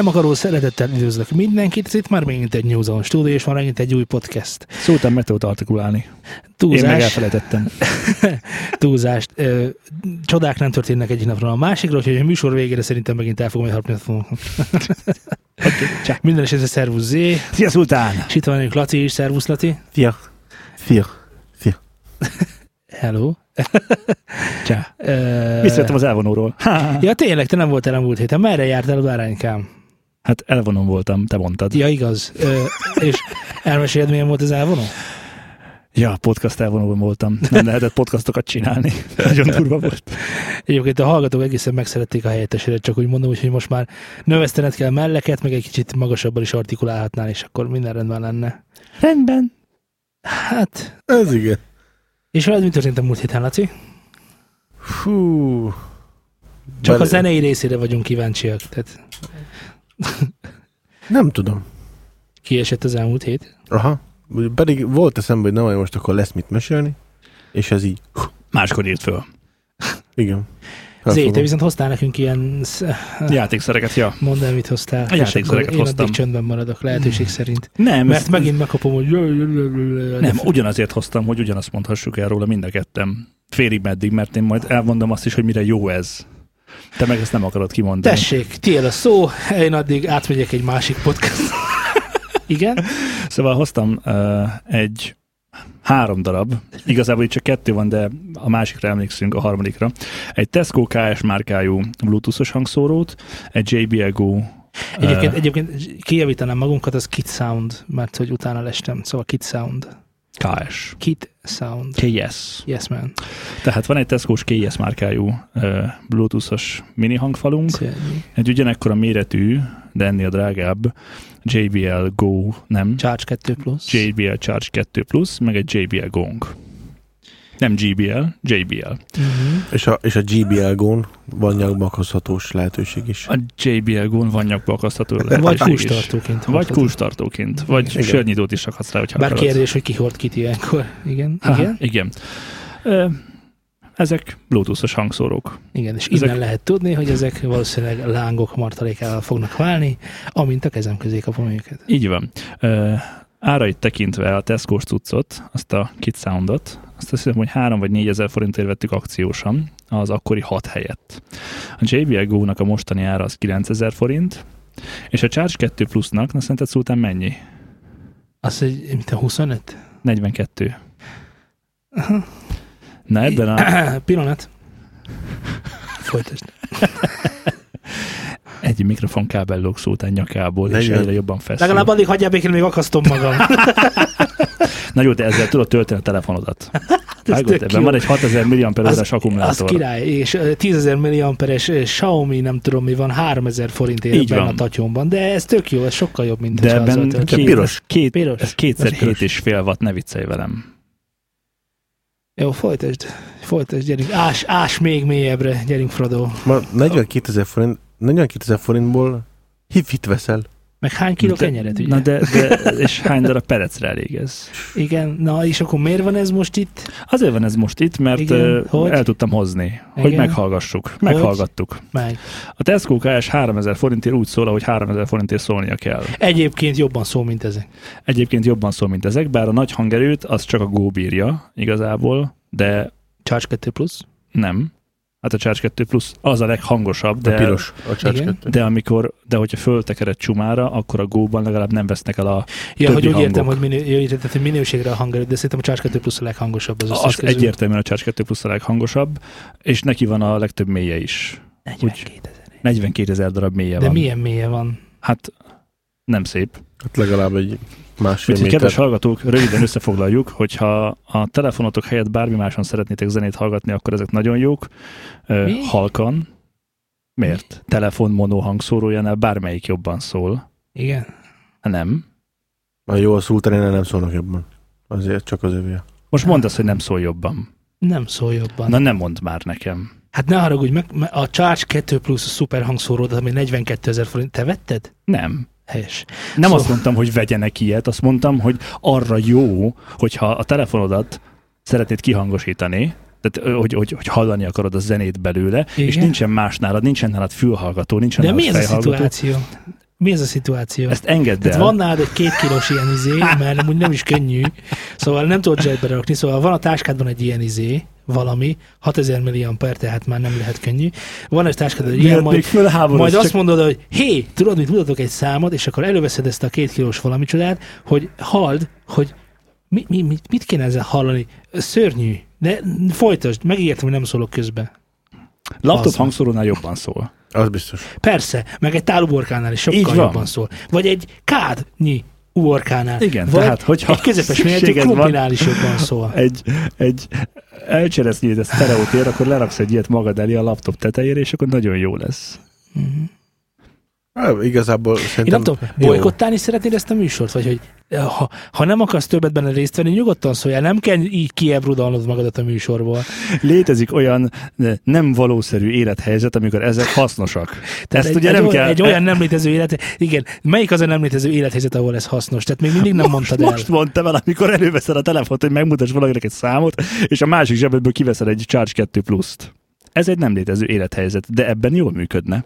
Nem akaró szeretettel üdvözlök mindenkit, ez itt már megint egy News on Studio, és már megint egy új podcast. Szóltam meg tudod artikulálni. Én meg Túlzás, elfelejtettem. túlzást. Ö, csodák nem történnek egyik napról a másikra, úgyhogy a műsor végére szerintem megint el fogom harapni. Csá. Minden esetre szervusz Zé, Szia, Szultán! és itt van velünk Laci is, szervusz Laci. Szia. Szia. Szia. Hello. Csá. Visszajöttem az elvonóról. Ja tényleg, te nem voltál a múlt héten. Merre jártál, báránykám? Hát elvonom voltam, te mondtad. Ja, igaz. Ö, és elmeséled, milyen volt az elvonó? Ja, podcast elvonóban voltam. Nem lehetett podcastokat csinálni. Nagyon durva volt. Egyébként a hallgatók egészen megszerették a helyetteseret, csak úgy mondom, hogy most már növesztened kell melleket, meg egy kicsit magasabban is artikulálhatnál, és akkor minden rendben lenne. Rendben. Hát, Ez igen. és veled mi történt a múlt héten, Laci? Fú. Csak Bele- a zenei részére vagyunk kíváncsiak. Tehát Nem tudom. kiesett az elmúlt hét. Aha. Pedig volt eszembe, hogy na majd most akkor lesz mit mesélni. És ez így. Máskor írt föl. Igen. Zé, te viszont hoztál nekünk ilyen... sz- Játékszereket, ja. Mondd el, mit hoztál. A játékszereket én hoztam. addig csöndben maradok, lehetőség szerint. Nem, Mert ezt- megint megkapom, hogy... Nem, ugyanazért hoztam, hogy ugyanazt mondhassuk el róla mind a ketten. Félig meddig, mert én majd elmondom azt is, hogy mire jó ez. Te meg ezt nem akarod kimondani. Tessék, tiéd a szó, én addig átmegyek egy másik podcast. Igen? Szóval hoztam uh, egy három darab, igazából itt csak kettő van, de a másikra emlékszünk, a harmadikra. Egy Tesco KS márkájú bluetoothos hangszórót, egy JBL Go Egyébként, ö, egyébként kijavítanám magunkat, az Kit Sound, mert hogy utána lestem, szóval Kit Sound. KS. Kit Sound. KS. Yes, man. Tehát van egy Tesco-s KS márkájú uh, bluetoothos mini hangfalunk, Szörnyű. egy ugyanekkora méretű, de ennél drágább JBL Go, nem, Charge 2 plusz. JBL Charge 2 Plus, meg egy JBL Gong. Nem GBL, JBL. Uh-huh. És a, és a GBL gón van nyakbakozhatós lehetőség is. A JBL Gon van nyakba akasztható Vagy lehetőség is. kulcstartóként. Vagy kulcstartóként, vagy Igen. sörnyitót is rakhatsz rá, hogyha Bár akarod. kérdés, hogy ki hord kit ilyenkor. Igen, Aha, igen, igen. Ö, ezek bluetoothos hangszórók. igen. És Ezek- innen lehet tudni, hogy ezek valószínűleg lángok martalékával fognak válni, amint a kezem közé kapom őket. Így van. Ö, árait tekintve a Tesco-s cuccot, azt a Kit Soundot, azt hiszem, hogy 3 vagy 4 ezer forintért vettük akciósan, az akkori 6 helyett. A JBL Go-nak a mostani ára az 9 ezer forint, és a Charge 2 Plus-nak, na szerinted szóltán mennyi? Az egy, mint a 25? 42. Na ebben a, Pillanat. Folytasd. egy mikrofonkábel lóg szultán nyakából, és Negyven. egyre jobban feszül. Legalább addig hagyjál békén, még akasztom magam. Na jó, de ezzel tudod tölteni a telefonodat. Vágod, tök ebben jó. van egy 6000 mAh Az, órás az akkumulátor. király, és ö, 10.000 milliamperes Xiaomi, nem tudom mi van, 3000 forintért benne a tatyomban, de ez tök jó, ez sokkal jobb, mint De azzal ebben két, piros. Két, Piros. ez kétszer hét és fél watt, ne viccelj velem. Jó, folytasd, folytasd, gyerünk, ás, ás még mélyebbre, gyerünk Frodo. Ma 42 ezer forint, 42 ezer forintból hit veszel. Meg hány kiló De- kenyeret, ugye? Na de, de, és hány darab perecre elég ez? Igen, na és akkor miért van ez most itt? Azért van ez most itt, mert Igen, hogy? el tudtam hozni, hogy Igen. meghallgassuk. Meghallgattuk. Meg. A Tesco KS 3000 forintért úgy szól, hogy 3000 forintért szólnia kell. Egyébként jobban szól, mint ezek. Egyébként jobban szól, mint ezek, bár a nagy hangerőt az csak a Go bírja igazából, de Charge 2 plusz? nem. Hát a Charge 2 Plus az a leghangosabb, De de, piros. A Charge Igen. 2. de amikor, de hogyha föltekered csumára, akkor a Go-ban legalább nem vesznek el a, Ja, Többi hogy úgy értem, hangok. hogy, minő, tehát, hogy minőségre a hangerő, de szerintem a Charge 2 plusz a leghangosabb az összes az közül. egyértelműen a Charge 2 Plus a leghangosabb, és neki van a legtöbb mélye is. 42 ezer. 42 ezer darab mélye De van. milyen mélye van? Hát nem szép. Hát legalább egy másfél Úgyhogy méter. kedves hallgatók, röviden összefoglaljuk, hogyha a telefonotok helyett bármi máson szeretnétek zenét hallgatni, akkor ezek nagyon jók. Mi? Halkan. Miért? Telefon mono hangszórójánál bármelyik jobban szól. Igen. Nem. A jó a szultán, nem szólnak jobban. Azért csak az övé. Most mondd azt, hogy nem szól jobban. Nem szól jobban. Na nem mondd már nekem. Hát ne haragudj meg, a Charge 2 plusz a szuper hangszóród, ami 42 ezer forint. Te vetted? Nem. Helyes. Nem Szóval- azt mondtam, hogy vegyenek ilyet, azt mondtam, hogy arra jó, hogyha a telefonodat szeretnéd kihangosítani, Tehát, hogy, hogy, hogy hallani akarod a zenét belőle, Igen. és nincsen más nálad, nincsen nálad fülhallgató, nincsen De nálad mi ez a szituáció? Mi ez a szituáció? Ezt engedd Tehát el. van nálad egy két kilós ilyen izé, mert amúgy nem is könnyű, szóval nem tudod zsebbe rakni, szóval van a táskádban egy ilyen izé, valami, 6000 milliamper, tehát már nem lehet könnyű. Van egy táskádban egy ilyen, majd, majd azt mondod, hogy hé, tudod, mit mutatok egy számot, és akkor előveszed ezt a két kilós valami csodát, hogy halld, hogy mi, mi, mit, mit kéne ezzel hallani? Szörnyű. De folytasd, megígértem, hogy nem szólok közbe. Laptop az- hangszórónál jobban szól. Az biztos. Persze, meg egy táluborkánál is sokkal jobban szól. Vagy egy kádnyi uborkánál. Igen, Vagy tehát hogyha egy közepes méretű krumplinál is jobban szól. Egy, egy elcseresznyét a sztereótér, akkor leraksz egy ilyet magad elé a laptop tetejére, és akkor nagyon jó lesz. Mhm. Igazából Én szerintem... nem tudom, bolykottálni szeretnéd ezt a műsort? Vagy hogy eh, ha, ha nem akarsz többet benne részt venni, nyugodtan szóljál, nem kell így kiebrudalnod magadat a műsorból. Létezik olyan eh, nem valószerű élethelyzet, amikor ezek hasznosak. Ezt egy, ugye egy, nem olyan, kell... egy olyan nem létező élet, igen, melyik az a nem létező élethelyzet, ahol ez hasznos? Tehát még mindig nem mondtad el. Most mondtam el, amikor előveszed a telefont, hogy megmutass valakinek egy számot, és a másik zsebedből kiveszed egy Charge 2 Plus-t. Ez egy nem létező élethelyzet, de ebben jól működne.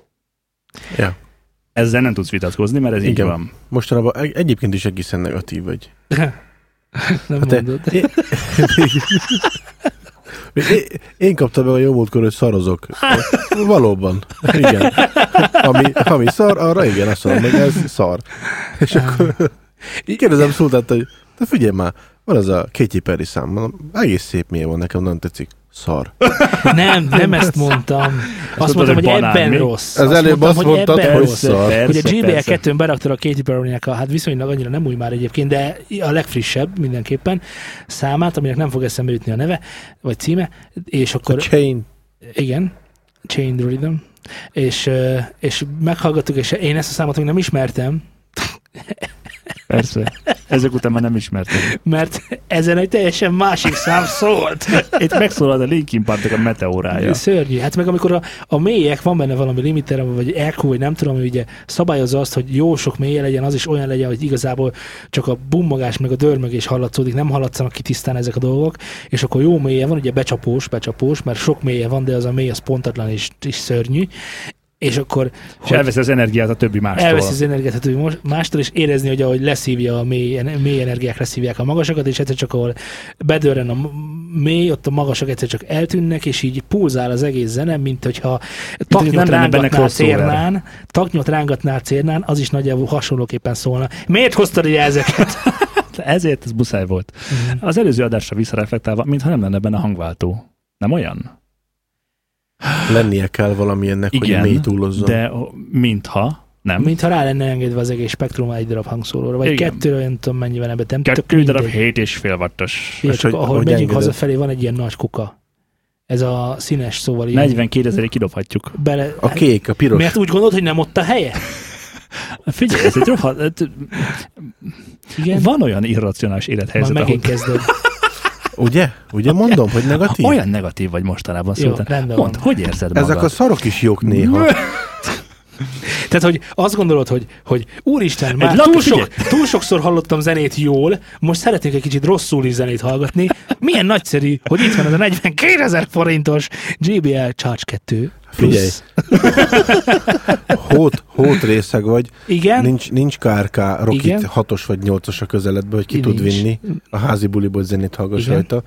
Ja. Ezzel nem tudsz vitatkozni, mert ez így Igen. van. Mostanában egy- egyébként is egészen negatív vagy. nem Hát te- mondod. Én, én, én kaptam meg a jó múltkor, hogy szarozok. Valóban. Igen. Ami, ami szar, arra igen, azt mondom, hogy ez szar. És akkor kérdezem Szultánt, hogy de figyelj már, van az a Katy Perry szám, mondom, egész szép milyen van, nekem nagyon tetszik. Szar. Nem, nem ezt mondtam. Azt mondtad, mondtam, hogy hogy banán, ebben mi? rossz. Az előbb azt hogy mondtad, ebben hogy rossz. szar. Hogy a Persze, persze. 2-n beraktad a Katy Perry-nek a, hát viszonylag annyira nem új már egyébként, de a legfrissebb mindenképpen számát, aminek nem fog eszembe jutni a neve, vagy címe, és A akkor Chain. igen, Chain Rhythm, és, és meghallgattuk, és én ezt a számot még nem ismertem, Persze. Ezek után már nem ismertem. mert ezen egy teljesen másik szám szólt. Itt megszólal a Linkin Parknak a meteórája. Szörnyű. Hát meg amikor a, a mélyek, van benne valami limiter, vagy EQ, vagy nem tudom, ami ugye szabályozza azt, hogy jó sok mélye legyen, az is olyan legyen, hogy igazából csak a bummogás meg a dörmögés hallatszódik, nem hallatszanak ki tisztán ezek a dolgok, és akkor jó mélye van, ugye becsapós, becsapós, mert sok mélye van, de az a mély az pontatlan és, és szörnyű, és akkor És elveszi az energiát a többi mástól. elveszi az energiát a többi mástól, és érezni, hogy ahogy leszívja a mély, mély energiák, leszívják a magasakat, és egyszer csak ahol bedörren a mély, ott a magasak egyszer csak eltűnnek, és így pulzál az egész zene, mint hogyha hogy taknyot rángatnál cérnán, taknyot rángatnál cérnán, az is nagyjából hasonlóképpen szólna. Miért hoztad ide ezeket? Ezért ez buszáj volt. Az előző adásra visszareflektálva, mintha nem lenne benne hangváltó. Nem olyan? Lennie kell valamilyennek, Igen, hogy mély túlozzon. De mintha, nem? Mintha rá lenne engedve az egész spektrum egy darab hangszóróra, vagy Igen. kettőre, nem tudom mennyivel ebben, nem Kettő darab. 7 és fél wattos. Igen, És csak hogy- ahol hogy megyünk engeded. hazafelé, van egy ilyen nagy kuka. Ez a színes szóval ilyen 42 ezerig kidobhatjuk. bele... A kék, a piros. Miért úgy gondolod, hogy nem ott a helye? Figyelj, ez egy rohadt... Igen? Van olyan irracionális Már élethelyzet, ahol megint kezded. Ugye? Ugye mondom, hogy negatív? olyan negatív vagy mostanában, szóval van. hogy érzed magad? Ezek a szarok is jók néha. Tehát, hogy azt gondolod, hogy, hogy úristen, már túl, sok, túl sokszor hallottam zenét jól, most szeretnék egy kicsit rosszul is zenét hallgatni. Milyen nagyszerű, hogy itt van ez a 42 ezer forintos JBL Charge 2. Figyelj. Hót, hót részeg vagy, Igen, nincs, nincs KRK Rocket Igen. 6-os vagy 8-os a közeledbe, hogy ki Nincs. tud vinni a házi buliból zenét hallgass Igen. rajta.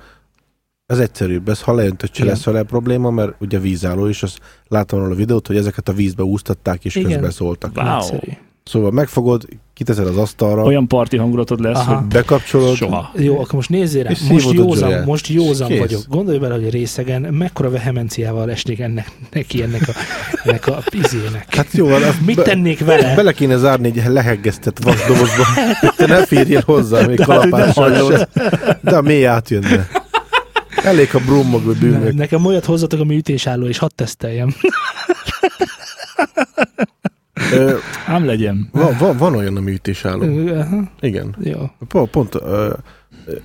Ez egyszerűbb, ez ha leöntött se Igen. lesz vele probléma, mert ugye vízálló, és azt látom róla a videót, hogy ezeket a vízbe úsztatták, és Igen. közben szóltak. Wow. nagyszerű. Szóval megfogod, kiteszed az asztalra, Olyan parti hangulatod lesz, Aha. hogy bekapcsolod, soha. Jó, akkor most nézzél rá, most józan, most józan Kész. vagyok. Gondolj bele, hogy a részegen mekkora vehemenciával esnék ennek, neki ennek a, ennek a izének. Hát jó, van, azt Mit be- tennék vele? Bele kéne zárni egy leheggeztett vasdobozba. Te ne férjél hozzá, még hát, hogy kalapással. De a mély átjönne. Elég a brummogó bűnök. Nekem olyat hozzatok, ami ütésálló, és hadd teszteljem. Ö, Ám legyen. van, van, van olyan, ami ütésálló. Igen. Jó. Pont, pont ö, ö,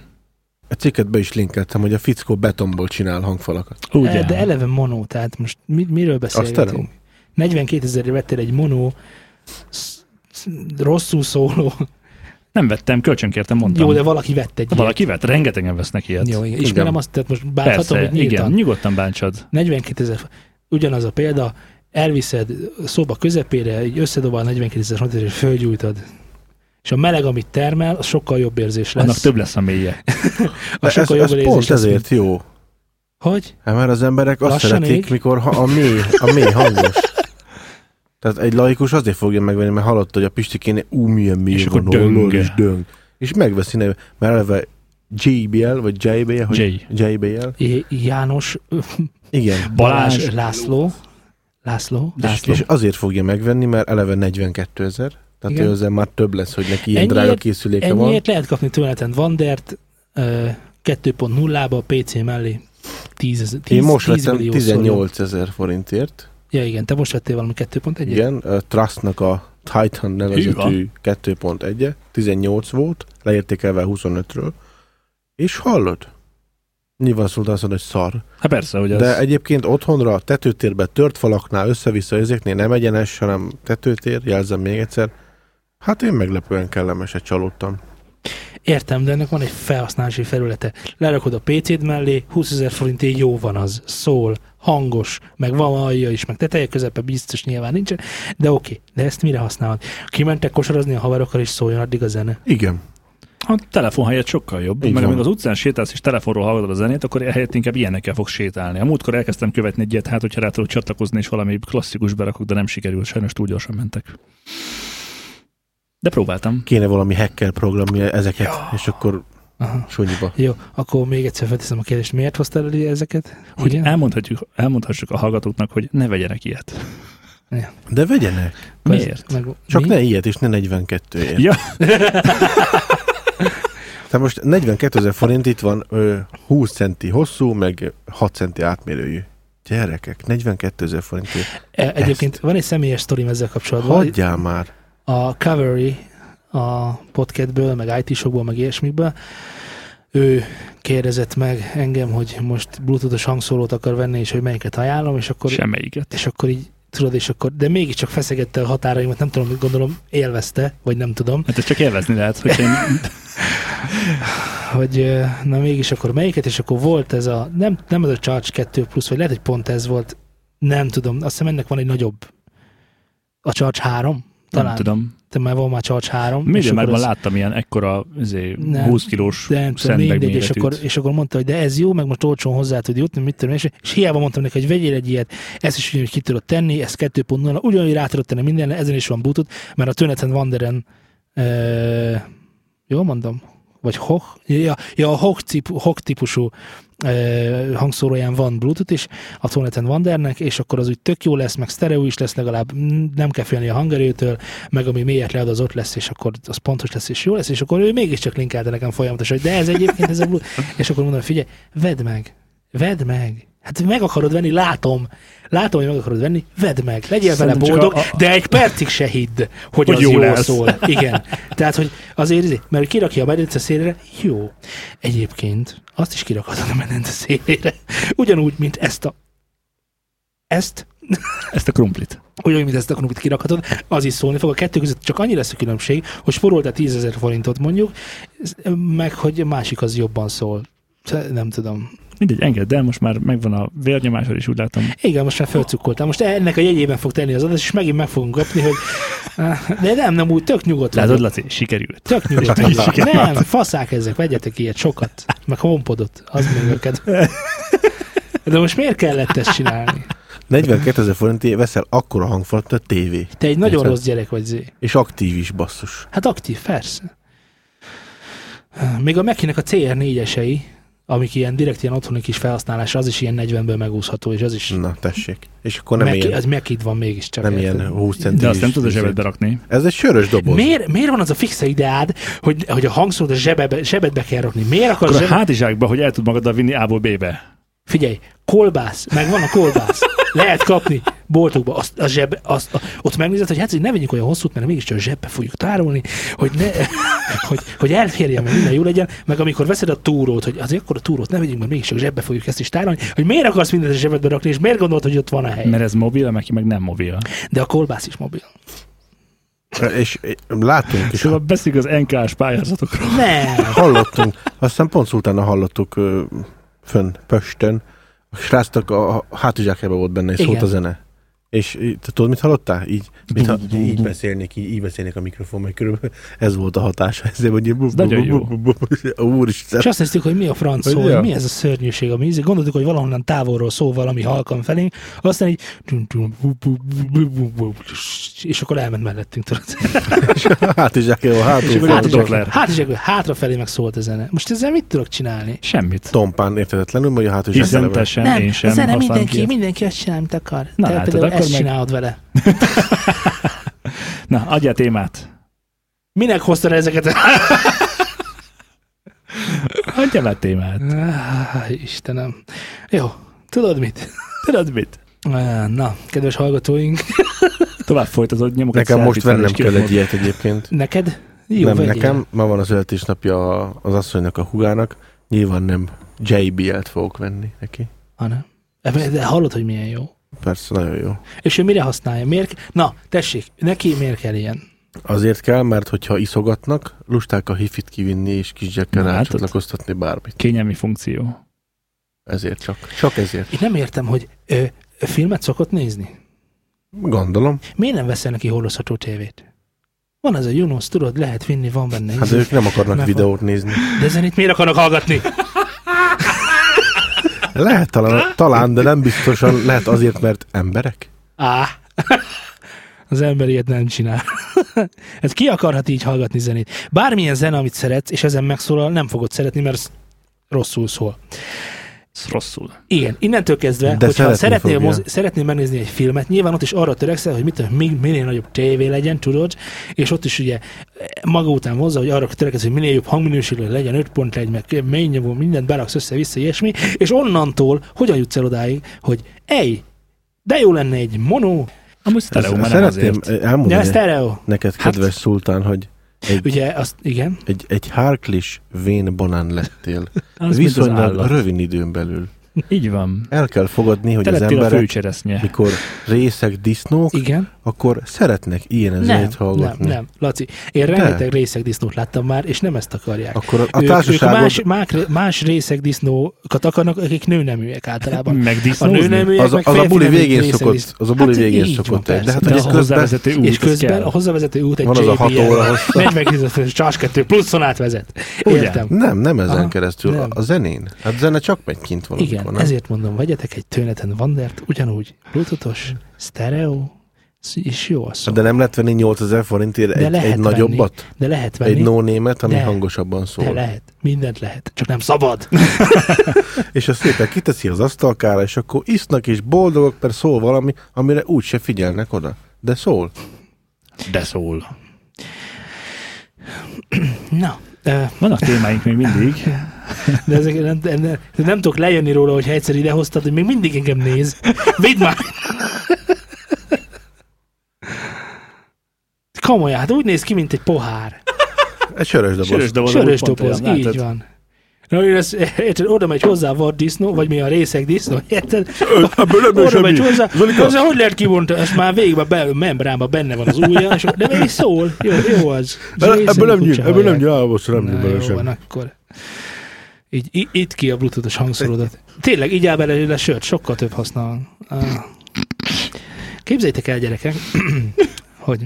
a cikket be is linkeltem, hogy a fickó betonból csinál hangfalakat. Ugye? De eleve mono, tehát most mi, miről stereo? beszélgetünk? 42 ezerre vettél egy mono, sz- rosszul szóló Nem vettem, kölcsönkértem, mondtam. Jó, de valaki vett egy Valaki vett, rengetegen vesznek ilyet. Jó, igen. Ismerem Igen. azt, tehát most bánthatom, Persze, hogy nyíltan. igen, nyugodtan bántsad. 42 ezer, ugyanaz a példa, elviszed szoba közepére, így összedobál 42 ezer forintot, és fölgyújtod. És a meleg, amit termel, az sokkal jobb érzés lesz. Annak több lesz a mélye. a De ez, sokkal ez jobb pont érzés lesz, ezért jó. Hogy? Hát mert az emberek azt Lassan szeretik, ég. mikor ha, a, mély, a mély hangos. Tehát egy laikus azért fogja megvenni, mert hallotta, hogy a Pistikénél ú, milyen mély És van, akkor és döng. És megveszi neve, mert eleve JBL, vagy JBL, hogy J. JBL. J- János, Igen. Balázs, Balázs. László, László, László. És azért fogja megvenni, mert eleve 42 ezer. Tehát Igen. ő ezzel már több lesz, hogy neki ilyen Ennyiért- drága készüléke van. Ennyiért lehet kapni tőleten Vandert ö, 2.0-ba PC mellé 10, ezer- 10, Én most 10 vettem millió 18 ezer forintért. Ja igen, te most vettél valami 2.1 Igen, a Trustnak a Titan nevezetű 2.1-e, 18 volt, leértékelve 25-ről. És hallod? Nyilván szóltál hogy szar. Hát persze, hogy az... De egyébként otthonra, tetőtérben, tört falaknál, össze-vissza ezeknél nem egyenes, hanem tetőtér, jelzem még egyszer. Hát én meglepően kellemeset csalódtam. Értem, de ennek van egy felhasználási felülete. Lerakod a PC-d mellé, 20 ezer forintért jó van az, szól, hangos, meg van alja is, meg teteje közepe biztos nyilván nincsen, de oké, de ezt mire használod? Kimentek kosarazni a haverokkal, és szóljon addig a zene. Igen. A telefon helyett sokkal jobb. Így Meg van. amíg az utcán sétálsz és telefonról hallgatod a zenét, akkor ehelyett inkább ilyenekkel fogsz sétálni. A múltkor elkezdtem követni egy ilyet, hát hogyha rá tudok csatlakozni, és valami klasszikus berakok, de nem sikerült, sajnos túl gyorsan mentek. De próbáltam. Kéne valami hacker programja ezeket, és akkor Aha. sunyiba. Jó, akkor még egyszer felteszem a kérdést, miért hoztál elő ezeket? Hogy Igen? elmondhatjuk, elmondhassuk a hallgatóknak, hogy ne vegyenek ilyet. De vegyenek. Miért? Meg, Csak mi? ne ilyet, és ne 42 ért. Ja, Tehát most 42 ezer forint itt van ö, 20 centi hosszú, meg 6 centi átmérőjű. Gyerekek, 42 ezer forintért. E, Egyébként van egy személyes sztorim ezzel kapcsolatban. Hagyjál már. a Cavalry a podcastből, meg IT-sokból, meg ilyesmikből, ő kérdezett meg engem, hogy most bluetoothos hangszórót akar venni, és hogy melyiket ajánlom, és akkor, semmelyiket. és akkor így tudod, és akkor, de mégiscsak feszegette a határaimat, nem tudom, gondolom élvezte, vagy nem tudom, Hát ezt csak élvezni lehet, hogy én hogy na mégis akkor melyiket, és akkor volt ez a, nem, nem az a Charge 2 plusz, vagy lehet, hogy pont ez volt, nem tudom, azt hiszem ennek van egy nagyobb, a Charge 3, talán, nem tudom. De már van már Charge 3. és Média akkor már az- láttam ilyen ekkora izé, Nem, 20 kilós nem mindegy, és akkor, és akkor mondta, hogy de ez jó, meg most olcsón hozzá tud jutni, mit tudom, és, és hiába mondtam neki, hogy vegyél egy ilyet, ezt is ugyanúgy ki tudod tenni, ezt 2.0, ugyanúgy rá tudod tenni mindenre, ezen is van bluetooth, mert a Töneten Wanderen, e, jól mondom? Vagy Hoch? Ja, ja a Hoch, típ, Hoch típusú e, hangszóróján van Bluetooth is, a Toneten Wandernek, és akkor az úgy tök jó lesz, meg stereo is lesz legalább, nem kell félni a hangerőtől, meg ami mélyet lead, az ott lesz, és akkor az pontos lesz, és jó lesz, és akkor ő mégiscsak linkelte nekem folyamatosan, hogy de ez egyébként ez a Bluetooth. És akkor mondom, figyelj, vedd meg, vedd meg. Hát meg akarod venni, látom. Látom, hogy meg akarod venni, vedd meg. Legyél vele boldog, a- a- de egy percig se hidd, hogy, Hogy az jó lesz. szól. Igen. Tehát, hogy azért, izé, mert kirakja a medence szélére, jó. Egyébként azt is kirakhatod a medence szélére. Ugyanúgy, mint ezt a ezt, Ezt a krumplit. ugyanúgy, mint ezt a knumpit kirakhatod, az is szólni fog. A kettő között csak annyi lesz a különbség, hogy sporoltál 10 ezer forintot mondjuk, meg hogy a másik az jobban szól. Nem tudom. Mindegy, engedd el, most már megvan a vérnyomásod is, úgy látom. Igen, most már fölcukkoltam. Most ennek a jegyében fog tenni az adás, és megint meg fogunk kapni, hogy de nem, nem úgy, tök nyugodt Látod. Laci, sikerült. Tök nyugodt vagyok. Nem, faszák ezek, vegyetek ilyet sokat. Meg honpodot, az még őket. De most miért kellett ezt csinálni? 42 ezer forintért veszel akkora hangfalat, a tévé. Te egy nagyon Érted? rossz gyerek vagy, Zé. És aktív is, basszus. Hát aktív, persze. Még a Mekinek a CR4-esei, amik ilyen direkt ilyen otthoni kis felhasználásra, az is ilyen 40-ből megúszható, és az is Na, tessék. És akkor nem Meki, ilyen, az Mekid van mégiscsak. nem érted? ilyen 20 centi. De azt nem tudod a zsebedbe rakni. Ez egy sörös doboz. Miért, miért van az a fixe ideád, hogy, hogy a hangszórót a zsebebe, zsebedbe kell rakni? Miért akarod Akkor a zsebbe... hátizsákba, hogy el tud magaddal vinni A-ból B-be. Figyelj, kolbász, meg van a kolbász. Lehet kapni boltokba, azt, a zseb, azt, a, ott megnézed, hogy hát hogy ne vegyünk olyan hosszút, mert mégiscsak a zsebbe fogjuk tárolni, hogy, ne, hogy, hogy elférjen, meg minden jó legyen, meg amikor veszed a túrót, hogy azért akkor a túrót ne vegyünk, mert mégiscsak zsebbe fogjuk ezt is tárolni, hogy miért akarsz mindent a zsebedbe rakni, és miért gondolod, hogy ott van a hely. Mert ez mobil, Meki meg nem mobil. De a kolbász is mobil. És láttunk is, Szóval beszéljük az NK-s pályázatokról. Nem. hallottunk, aztán pont utána hallottuk fönn Pöstön, a srácnak a hátizsákjában volt benne, és szólt a zene. És te tudod, mit hallottál? Így, mit ha, így beszélnék, így, így beszélnék a mikrofon, meg körülbelül ez volt a hatása. Ezért, hogy így bu- bu- nagyon jó. bu- bu- bu- Úristen. És azt néztük, hogy mi a franc szó, Hogy mi ez a szörnyűség a mízik. Gondoltuk, hogy valahonnan távolról szól valami halkan felénk, aztán így és akkor elment mellettünk. Tudod. Hátul akkor fordult. Dr. Ler. Hát is hátrafelé meg szólt a zene. Most ezzel mit tudok csinálni? Semmit. Tompán értetetlenül, hogy a hátizsákjával. Izentesen nem, én sem a zene mindenki, ki. mindenki azt csinál, amit akar. Na, Te látod, ezt meg- csinálod vele. Na, adja témát. Minek hoztad ezeket? Adja már témát. Ah, Istenem. Jó, tudod mit? Tudod mit? Ah, Na, kedves hallgatóink, Tovább folytatod, nyomok Nekem most vennem kell egy ilyet egyébként. neked? Jó, nem vegyél. nekem, ma van az születésnapja az asszonynak, a hugának. Nyilván nem JBL-t fogok venni neki. Hanem. De hallod, hogy milyen jó. Persze, nagyon jó. És ő mire használja? Miért? Na, tessék, neki miért kell ilyen? Azért kell, mert hogyha iszogatnak, lusták a hifit kivinni és kisgyekkel látod? rácsatlakoztatni bármit. Kényelmi funkció. Ezért csak. Csak ezért. Én nem értem, hogy ö, filmet szokott nézni. Gondolom. Miért nem veszel neki hordozható tévét? Van az a Junos, tudod, lehet vinni, van benne. Hát ők nem akarnak Meg videót nézni. De zenét miért akarnak hallgatni? Lehet talán, talán, de nem biztosan. Lehet azért, mert emberek. Á, az ember ilyet nem csinál. hát ki akarhat így hallgatni zenét? Bármilyen zene, amit szeretsz, és ezen megszólal, nem fogod szeretni, mert ez rosszul szól. Rosszul. Igen, innentől kezdve, De hogyha szeretnél, mozi, szeretnél megnézni egy filmet, nyilván ott is arra törekszel, hogy mit tudom, még minél nagyobb tévé legyen, tudod, és ott is ugye maga után hozza, hogy arra törekszel, hogy minél jobb hangminőségű legyen, 5 pont legyen, meg mély nyomó, mindent beraksz össze-vissza, ilyesmi, és onnantól hogyan jutsz el odáig, hogy ej, de jó lenne egy mono, Amúgy sztereó, nem Szeretném azért. elmondani de stereo. neked, Hát- kedves szultán, hogy egy, Ugye, azt, igen, egy, egy Harklis vén banán lettél. Az Viszonylag rövid időn belül. Így van. El kell fogadni, hogy Te az emberek, mikor részek, disznók, igen. akkor szeretnek ilyen Nem, zenét nem, hallgatni. nem, Laci. Én rengeteg részeg disznót láttam már, és nem ezt akarják. Akkor a, a ők, társaságod... ők más, más, más részeg disznókat akarnak, akik nőneműek általában. A Megdisznózni. nőneműek az, a, meg az a buli végén szokott, disznó. az a buli Hát végén van, szokott egy. De hát. De a hozzávezető út, És közben kell. a hozzávezető út egy Van az a hat JBL óra hossza. 40 Charge 2 pluszon átvezet. Ugye? Értem. nem, nem ezen keresztül, nem. a zenén. Hát zene csak megy kint valamikor, Igen, nem? ezért mondom, vegyetek egy Töneten Wandert, ugyanúgy bluetoothos, stereo, és jó a szó. De nem lehet venni 8000 forintért De egy, lehet egy nagyobbat? De lehet venni. Egy no német, ami De. hangosabban szól. de lehet. Mindent lehet. Csak nem szabad. És azt szépen kiteszi az asztalkára, és akkor isznak és boldogok, mert szól valami, amire úgy se figyelnek oda. De szól. De szól. Na, ö, Vannak témáink még mindig. de ezek nem, nem, nem, tudok lejönni róla, hogy egyszer idehoztad, hogy még mindig engem néz. Vidd már! Komolyan, hát úgy néz ki, mint egy pohár. Egy sörös doboz. Sörös doboz. Sörös doboz, olyan, így látod? van. Na, én ezt, érted, oda megy hozzá vaddisznó, vagy mi a részeg disznó, érted? Oda megy hozzá, Zolika? hozzá, hogy lehet kivontani, ezt már végbe be, membránba benne van az ujja, és, de még szól, jó, jó az. Ebből nem nyíl, ebből nem nyíl, állapot, nem nyíl bele sem. van, akkor. Így, itt ki a bluetoothos hangszorodat. Tényleg, így áll bele a sört, sokkal több használ. Ah. Képzeljétek el, gyerekek, hogy,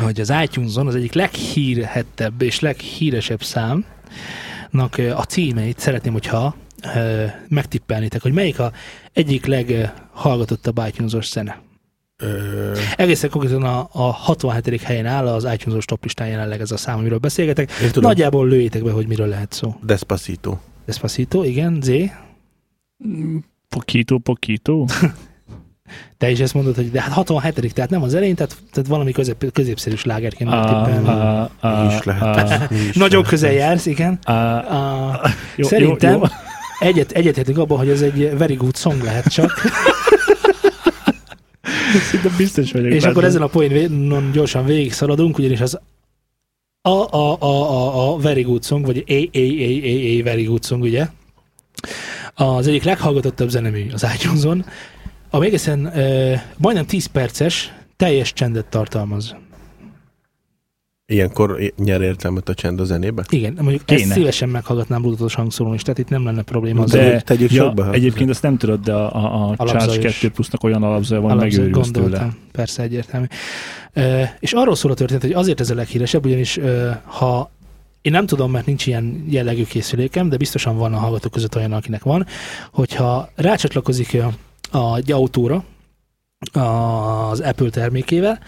hogy az iTunes-on az egyik leghírhettebb és leghíresebb számnak ö, a címeit szeretném, hogyha ö, megtippelnétek, hogy melyik a egyik leghallgatottabb iTunes-os zene. Ö, Egészen konkrétan a, a 67. helyen áll az iTunes-os top listán jelenleg ez a szám, amiről beszélgetek. Nagyjából lőjétek be, hogy miről lehet szó. Despacito. Despacito, igen, Z. Pokito, pokito. Te is ezt mondod, hogy de hát 67 tehát nem az elején, tehát, tehát valami közép, középszerű slágerként megtippelni. ah, Mi is lehet. Mi is Nagyon lehet. közel jársz, igen. ah. A, Jó, Szerintem jó, jó. egyet, egyetértünk abban, hogy ez egy very good song lehet csak, Szinte biztos vagyok. és benne. akkor ezen a poénon gyorsan végig szaladunk, ugyanis az a, a, a, a, a very good song, vagy a, a, a, a, a, a very good song, ugye? Az egyik leghallgatottabb zenemű az iTunes-on, ami egészen uh, majdnem 10 perces teljes csendet tartalmaz. Ilyenkor nyer értelmet a csend a zenébe? Igen, mondjuk Kéne. ezt szívesen meghallgatnám bluetooth hangszórón is, tehát itt nem lenne probléma. Az De- tegyük ja, sokba, ha- egyébként ezt nem tudod, de a, a, a Charge Alapzajos. 2 plusznak olyan alapzaja van, megőrülsz gondoltam. tőle. Persze, egyértelmű. E, és arról szól a történet, hogy azért ez a leghíresebb, ugyanis e, ha én nem tudom, mert nincs ilyen jellegű készülékem, de biztosan van a hallgatók között olyan, akinek van, hogyha rácsatlakozik a, egy autóra az Apple termékével,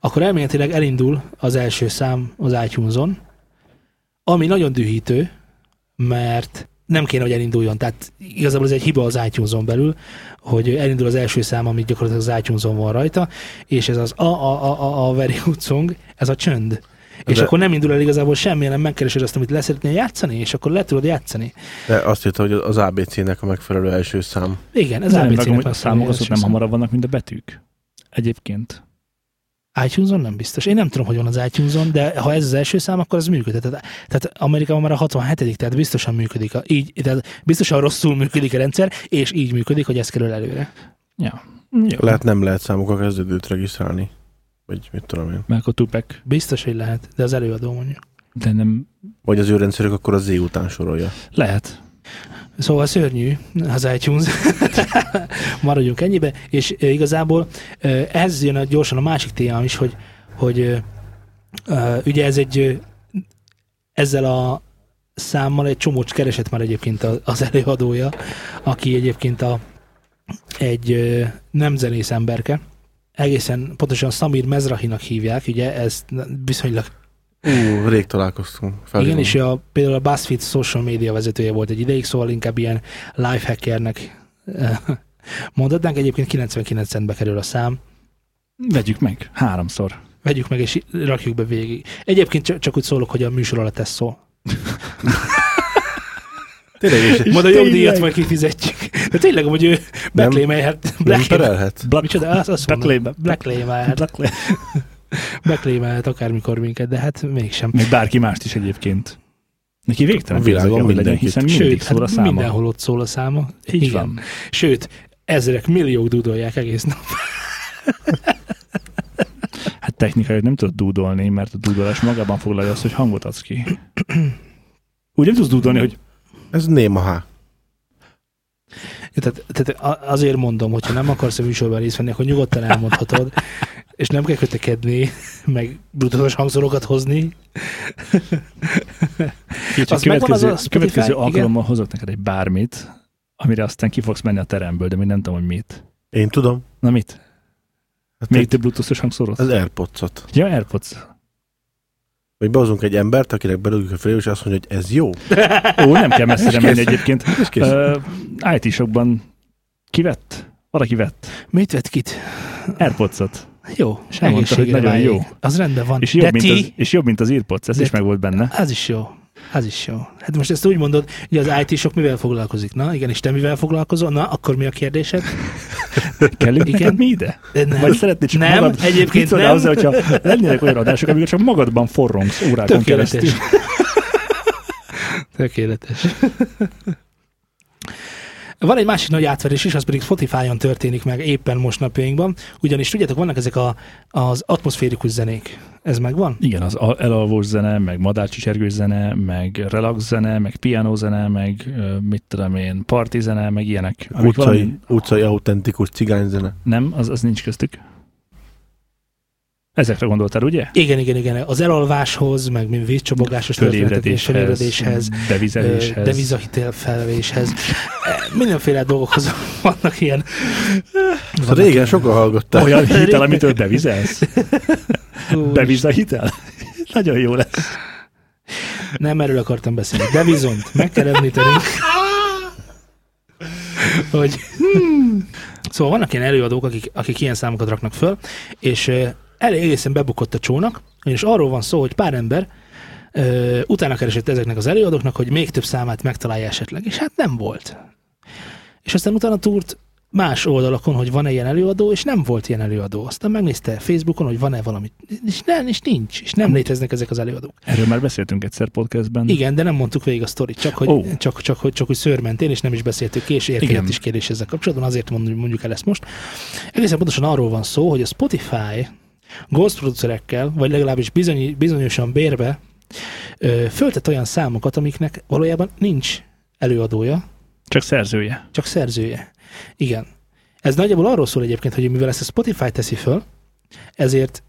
akkor elméletileg elindul az első szám az iTunes-on, ami nagyon dühítő, mert nem kéne, hogy elinduljon. Tehát igazából ez egy hiba az iTunes-on belül, hogy elindul az első szám, ami gyakorlatilag az iTunes-on van rajta, és ez az a, a, a, a, a very good song, ez a csönd. És De- akkor nem indul el igazából semmi, hanem megkeresed azt, amit leszeretnél játszani, és akkor le tudod játszani. De azt írta, hogy az ABC-nek a megfelelő első szám. Igen, ez Nem, meg ABC-nek a számok azok nem hamarabb vannak, mint a betűk. Egyébként. iTunes-on nem biztos. Én nem tudom, hogy van az iTunes-on, de ha ez az első szám, akkor az működik. Tehát, tehát Amerikában már a 67 tehát biztosan működik. A, így, tehát biztosan rosszul működik a rendszer, és így működik, hogy ez kerül előre. Ja. Jó. Lehet nem lehet számukra kezdődőt regisztrálni. Vagy mit tudom én. Meg a Tupac, Biztos, hogy lehet, de az előadó mondja. de nem Vagy az ő rendszerük akkor az Z után sorolja. lehet. Szóval szörnyű az iTunes. Maradjunk ennyibe. És igazából e, ehhez jön a, gyorsan a másik témám is, hogy, hogy ugye ez egy ezzel a számmal egy csomót keresett már egyébként az előadója, aki egyébként a, egy nem zenész emberke, egészen pontosan Samir Mezrahinak hívják, ugye ez viszonylag Ú, rég találkoztunk. Felhívom. igen, és a, például a BuzzFeed social media vezetője volt egy ideig, szóval inkább ilyen lifehackernek eh, mondhatnánk. Egyébként 99 centbe kerül a szám. Vegyük meg. Háromszor. Vegyük meg és rakjuk be végig. Egyébként csak, csak úgy szólok, hogy a műsor alatt ez szól. Tényleg, és Majd a jogdíjat majd kifizetjük. De tényleg, hogy ő blacklémelhet. nem perelhet? Black, Micsoda? Azt, azt mondom. Black, Blacklémelhet akármikor minket, de hát mégsem. Még bárki mást is egyébként. Neki végtelen A világon hogy legyen, hiszen mindig Sőt, szól a hát száma. mindenhol ott szól a száma. Így Igen. van. Sőt, ezrek, milliók dudolják egész nap. Hát technikai nem tudod dúdolni, mert a dúdolás magában foglalja azt, hogy hangot adsz ki. Úgy nem tudsz dúdolni, hogy Ez néma H. Tehát, tehát azért mondom, hogyha nem akarsz a műsorban részt venni, akkor nyugodtan elmondhatod, és nem kell kötekedni, meg brutalos hangszorokat hozni. Kicsit Az megvan az következő, a Spotify, következő igen? alkalommal hozok neked egy bármit, amire aztán ki fogsz menni a teremből, de még nem tudom, hogy mit. Én tudom. Na mit? Hát Még több bluetooth hangszorot? az Airpods-ot. Ja, Airpods. Vagy behozunk egy embert, akinek belőlük a felé, és azt mondja, hogy ez jó. Ó, nem kell messzire menni egyébként. Uh, IT-sokban kivett? Valaki vett. Mit vett kit? Airpods-ot. Jó, És elmondta, hogy nagyon váljék. jó. Az rendben van. És De jobb, mint ti, az, és jobb, mint az Earpods. Ez De is meg volt benne. az is jó. Az is jó. Hát most ezt úgy mondod, hogy az IT-sok mivel foglalkozik? Na, igen, és te mivel foglalkozol? Na, akkor mi a kérdésed? Kellünk Igen. mi ide? De Nem, Vagy szeretnéd csak nem magad... egyébként nem. hozzá, hogyha lennének olyan adások, amikor csak magadban forrongsz órákon Tökéletes. keresztül. Tökéletes. Van egy másik nagy átverés is, az pedig Spotify-on történik meg éppen most napjainkban, ugyanis tudjátok, vannak ezek a, az atmoszférikus zenék. Ez megvan? Igen, az al- elalvós zene, meg madárcsicsergős zene, meg relax zene, meg piano zene, meg mit tudom én, party zene, meg ilyenek. Amik Utcai, valami- utcai autentikus cigányzene. Nem, az, az nincs köztük. Ezekre gondoltál, ugye? Igen, igen, igen. Az elalváshoz, meg mint és Fölébredéshez, devizeléshez. devizahitelfelvéshez. Mindenféle dolgokhoz vannak ilyen. Szóval régen sokan hallgatták. Olyan hitel, amitől devizelsz? Devizahitel? Nagyon jó lesz. Nem erről akartam beszélni, de viszont meg kell említeni, hogy szóval vannak ilyen előadók, akik, akik ilyen számokat raknak föl, és elég egészen bebukott a csónak, és arról van szó, hogy pár ember uh, utána keresett ezeknek az előadóknak, hogy még több számát megtalálja esetleg, és hát nem volt. És aztán utána túrt más oldalakon, hogy van-e ilyen előadó, és nem volt ilyen előadó. Aztán megnézte Facebookon, hogy van-e valami, és, nem, és nincs, és nem léteznek ezek az előadók. Erről már beszéltünk egyszer podcastben. Igen, de nem mondtuk végig a sztorit, csak hogy, oh. csak, csak, hogy, csak hogy szőrmentén, és nem is beszéltük ki, és érkezett is kérdés ezzel kapcsolatban, azért mondjuk, mondjuk el ezt most. Egészen pontosan arról van szó, hogy a Spotify ghost producerekkel, vagy legalábbis bizony, bizonyosan bérbe ö, föltett olyan számokat, amiknek valójában nincs előadója, Csak szerzője. csak szerzője. Igen. Ez nagyjából arról szól egyébként, hogy mivel ezt a Spotify teszi föl, ezért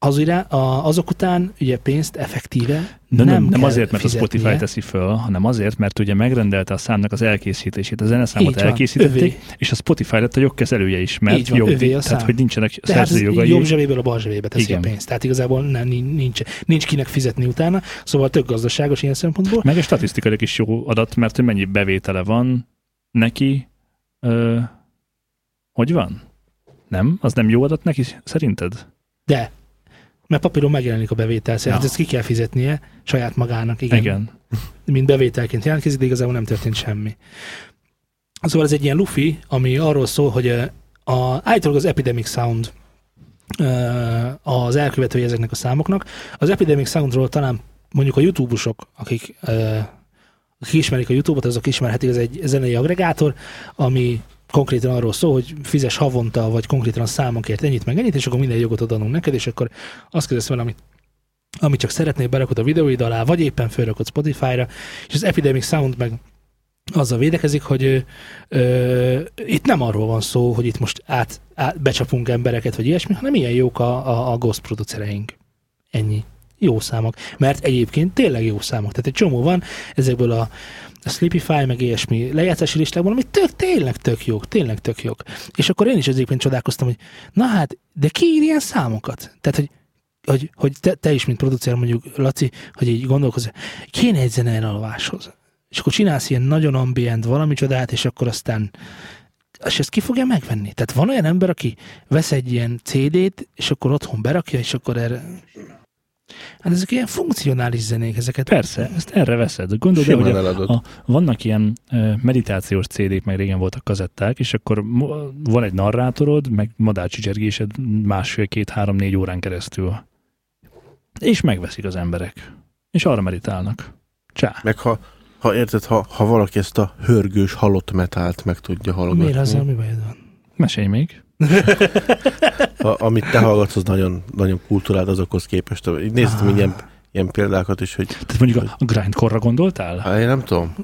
az irá, a, azok után ugye pénzt effektíve De nem, nem, nem azért, mert a fizetnie. Spotify teszi föl, hanem azért, mert ugye megrendelte a számnak az elkészítését. A zeneszámot Így van, elkészítették, övé. és a Spotify lett a jogkezelője is, mert Így van, jog, övé a tehát szám. hogy nincsenek De hát ez szerzőjogai. jobb zsebéből a bal zsebébe teszi Igen. a pénzt. Tehát igazából nem, nincs, nincs kinek fizetni utána, szóval tök gazdaságos ilyen szempontból. Meg a statisztikailag is jó adat, mert hogy mennyi bevétele van neki. Ö, hogy van? Nem? Az nem jó adat neki szerinted? De, mert papíron megjelenik a bevétel, Ja. ezt ki kell fizetnie saját magának, igen. Igen. mint bevételként jelentkezik, de igazából nem történt semmi. Szóval ez egy ilyen lufi, ami arról szól, hogy ö, a, állítólag az Epidemic Sound ö, az elkövetője ezeknek a számoknak. Az Epidemic Soundról talán mondjuk a YouTube-osok, akik, ö, akik ismerik a YouTube-ot, azok ismerhetik, ez egy zenei agregátor, ami konkrétan arról szól, hogy fizes havonta, vagy konkrétan a számokért ennyit meg ennyit, és akkor minden jogot adunk neked, és akkor azt kezdesz vele, amit amit csak szeretnél, berakod a videóid alá, vagy éppen felrakod Spotify-ra, és az Epidemic Sound meg azzal védekezik, hogy ö, ö, itt nem arról van szó, hogy itt most át, át becsapunk embereket, vagy ilyesmi, hanem ilyen jók a, a, a ghost producereink. Ennyi. Jó számok. Mert egyébként tényleg jó számok. Tehát egy csomó van ezekből a Sleepify, meg ilyesmi lejátszási listákból, ami tök, tényleg tök jók, tényleg tök jók. És akkor én is egyébként csodálkoztam, hogy na hát, de ki ír ilyen számokat? Tehát, hogy hogy, hogy te, te is, mint producer mondjuk, Laci, hogy így gondolkozz, kéne egy zene elalváshoz. És akkor csinálsz ilyen nagyon ambient valami csodát, és akkor aztán és ezt ki fogja megvenni? Tehát van olyan ember, aki vesz egy ilyen CD-t, és akkor otthon berakja, és akkor erre... Hát ezek ilyen funkcionális zenék, ezeket... Persze, ezt erre veszed. Simán hogy a, a, vannak ilyen meditációs CD-k, meg régen voltak kazetták, és akkor van egy narrátorod, meg madárcsicsergésed másfél, két, három, négy órán keresztül. És megveszik az emberek. És arra meditálnak. Csá. Meg ha, ha érted, ha, ha valaki ezt a hörgős halott metált meg tudja hallgatni. Miért azzal mi bajod van? Mesélj még. A, amit te hallgatsz, az nagyon, nagyon kultúrált azokhoz képest. Így néztem Ah. ilyen, ilyen példákat is, hogy Tehát mondjuk a, a grindcore gondoltál? hát én nem tudom.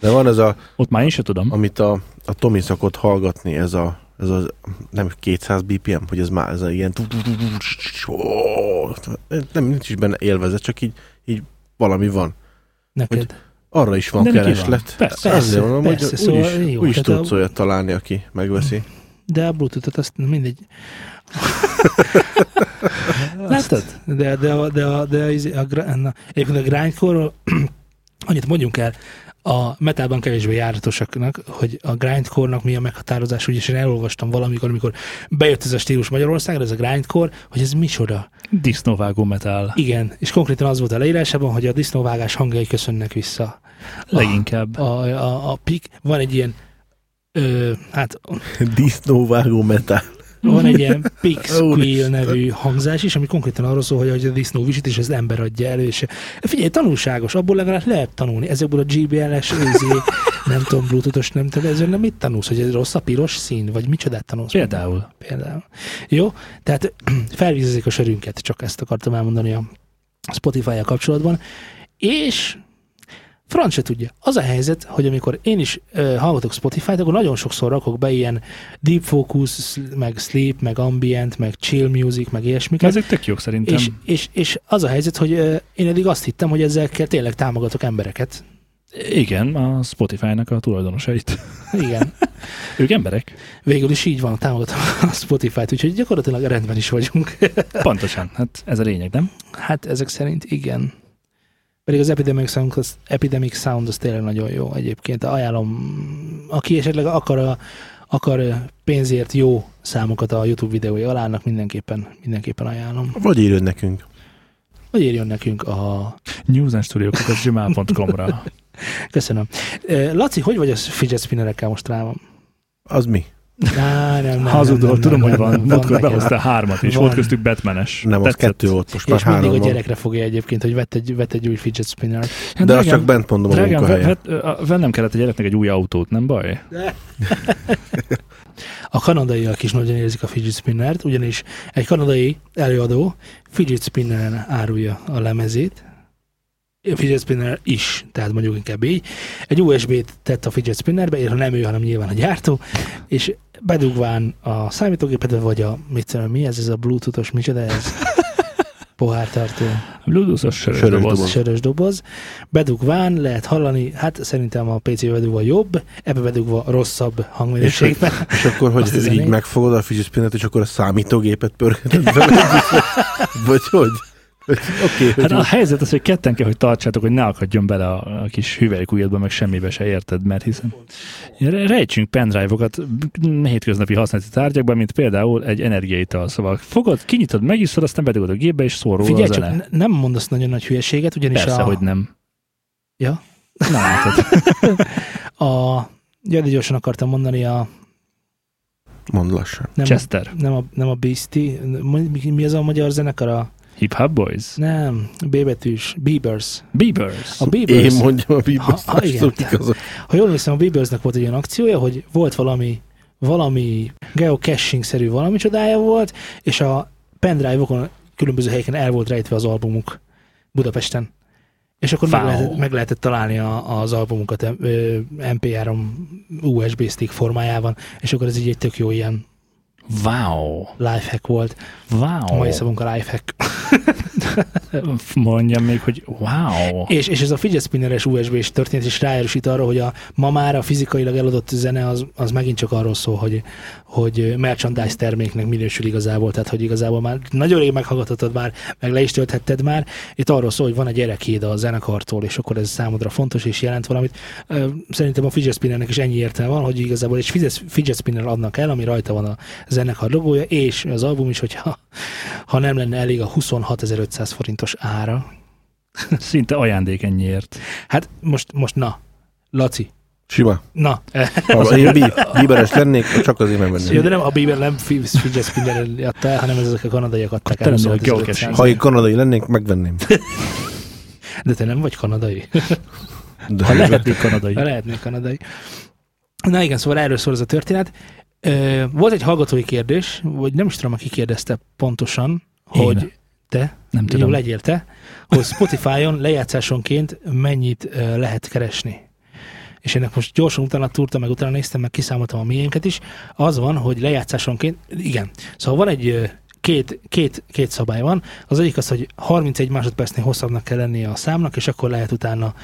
De van ez a, Ott már én sem tudom. amit a, a Tomi szokott hallgatni, ez a, ez a nem 200 BPM, hogy ez már ez a ilyen nem, nincs is benne élvezet, csak így, így valami van. Neked? Arra is van De kereslet. van. Persze. Ezért mondom, hogy persze, úgy szóval is, jó, úgy is tehát a- tudsz olyat találni, aki megveszi. De a Bluetooth-ot azt mindegy. Látod? De, de, a- de, a, de a, a, gra- na, egyébként a grindcore annyit mondjunk el, a metalban kevésbé járatosaknak, hogy a grindcore-nak mi a meghatározás, úgyis én elolvastam valamikor, amikor bejött ez a stílus Magyarországra, ez a grindcore, hogy ez micsoda. Disznóvágó metal. Igen, és konkrétan az volt a leírásában, hogy a disznóvágás hangjai köszönnek vissza. Leginkább. A, a, a pik, van egy ilyen ö, hát Disznóvágó metál. Van egy ilyen Pig Squeal nevű hangzás is, ami konkrétan arról szól, hogy a disznó visít, és az ember adja elő. És figyelj, tanulságos, abból legalább lehet tanulni. Ezekből a GBL-es, nem tudom, bluetoothos, nem tudom, ezzel nem mit tanulsz, hogy ez rossz a piros szín, vagy micsodát tanulsz? Például. Például. Jó, tehát felvízezik a sörünket, csak ezt akartam elmondani a Spotify-jal kapcsolatban. És franc se tudja. Az a helyzet, hogy amikor én is uh, hallgatok Spotify-t, akkor nagyon sokszor rakok be ilyen deep focus, meg sleep, meg ambient, meg chill music, meg ilyesmiket. Ezek tök jók szerintem. És, és, és az a helyzet, hogy uh, én eddig azt hittem, hogy ezekkel tényleg támogatok embereket. Igen, a Spotify-nak a tulajdonosait. Igen. Ők emberek. Végül is így van, támogatom a Spotify-t, úgyhogy gyakorlatilag rendben is vagyunk. Pontosan. Hát ez a lényeg, nem? Hát ezek szerint igen. Pedig az Epidemic Sound az, Epidemic Sound az tényleg nagyon jó egyébként. Ajánlom, aki esetleg akar, a, akar pénzért jó számokat a YouTube videói alá, annak mindenképpen, mindenképpen ajánlom. Vagy írjon nekünk. Vagy írjon nekünk a... newsandstudio.gmail.com-ra Köszönöm. Eh, Laci, hogy vagy a fidget spinnerekkel most rá van? Az mi? Á, nem, nem, Hazudol, nem, nem, tudom, nem, hogy van. Múltkor behoztál hármat, és Van. volt köztük Batmanes. Nem, az Tetszett. kettő volt, most már És mindig három a van. gyerekre fogja egyébként, hogy vett egy, vett egy új fidget spinner Hát De azt drágám, csak bent mondom a drágám, munkahelyen. vett- ö, vennem kellett a gyereknek egy új autót, nem baj? A kanadaiak is nagyon érzik a fidget spinnert, ugyanis egy kanadai előadó fidget spinneren árulja a lemezét, a fidget spinner is, tehát mondjuk inkább így. Egy USB-t tett a fidget spinnerbe, és nem ő, hanem nyilván a gyártó, és bedugván a számítógépet, vagy a, mit tudom, mi ez, ez a bluetoothos, micsoda ez? Pohártartó, A Bluetooth-os sörös, Sörös doboz. doboz. sörös doboz. Bedugván lehet hallani, hát szerintem a PC-be bedugva jobb, ebbe bedugva rosszabb hangminőségben. És akkor, hogy a így megfogod a fidget és akkor a számítógépet pörgeted vele? Vagy hogy? Oké, Hát a helyzet az, hogy ketten kell, hogy tartsátok, hogy ne akadjon bele a, a kis hüvelykujjadba, meg semmibe se érted, mert hiszen Re- rejtsünk pendrive-okat hétköznapi használati tárgyakban, mint például egy energiaital. Szóval fogod, kinyitod, megiszod, aztán bedugod a gépbe, és szól róla Figyelj a csak, zene. ne- nem mondasz nagyon nagy hülyeséget, ugyanis Persze, a, hogy nem. Ja? Na, látod. a ja, de gyorsan akartam mondani a Mondd lassan. nem, Chester. nem a, nem a Beastie, mi, mi az a magyar zenekar? A, Hip Hop Boys. nem, B betűs, Biebers. Beavers. A Biebers, Én mondjam a bíbazt, Ha- ha, igen. ha jól emlékszem, a Biebersnek volt egy olyan akciója, hogy volt valami valami geocaching-szerű valami csodája volt, és a pendrive-okon különböző helyeken el volt rejtve az albumuk Budapesten. És akkor meg lehetett, meg lehetett találni a, az albumukat ö, MP3 USB stick formájában, és akkor ez így egy tök jó ilyen Wow. lifehack volt. A Wow. mai szavunk a lifehack. Mondjam még, hogy wow. És, és ez a fidget spinneres USB-s történet is ráerősít arra, hogy a, ma már a fizikailag eladott zene az, az megint csak arról szól, hogy, hogy merchandise terméknek minősül igazából, tehát hogy igazából már nagyon rég meghallgathatod már, meg le is tölthetted már. Itt arról szól, hogy van egy gyerekéd a zenekartól, és akkor ez számodra fontos és jelent valamit. Szerintem a fidget spinnernek is ennyi értelme van, hogy igazából egy fidget, fidget spinner adnak el, ami rajta van a zenekar logója, és az album is, hogyha ha nem lenne elég a 26.500 forintos ára, Szinte ajándék ennyiért. Hát most, most na, Laci, Sima. na. Ha én bí- bíberes lennék, csak azért Jó, megvenném. de nem a Bieber nem fi- fidget spinner adta el, hanem ezek a kanadaiak adták el. 25 geocaching. Ha én kanadai lennék, megvenném. De te nem vagy kanadai. De Ha lehetnék kanadai. Ha lehetnék kanadai. Na igen, szóval erről szól ez a történet. Volt egy hallgatói kérdés, vagy nem is tudom, aki kérdezte pontosan, Én. hogy te, Nem jó tudom. legyél te, hogy Spotify-on lejátszásonként mennyit lehet keresni. És ennek most gyorsan utána túrtam, meg utána néztem, meg kiszámoltam a miénket is. Az van, hogy lejátszásonként, igen, szóval van egy két, két, két szabály van. Az egyik az, hogy 31 másodpercnél hosszabbnak kell lennie a számnak, és akkor lehet utána,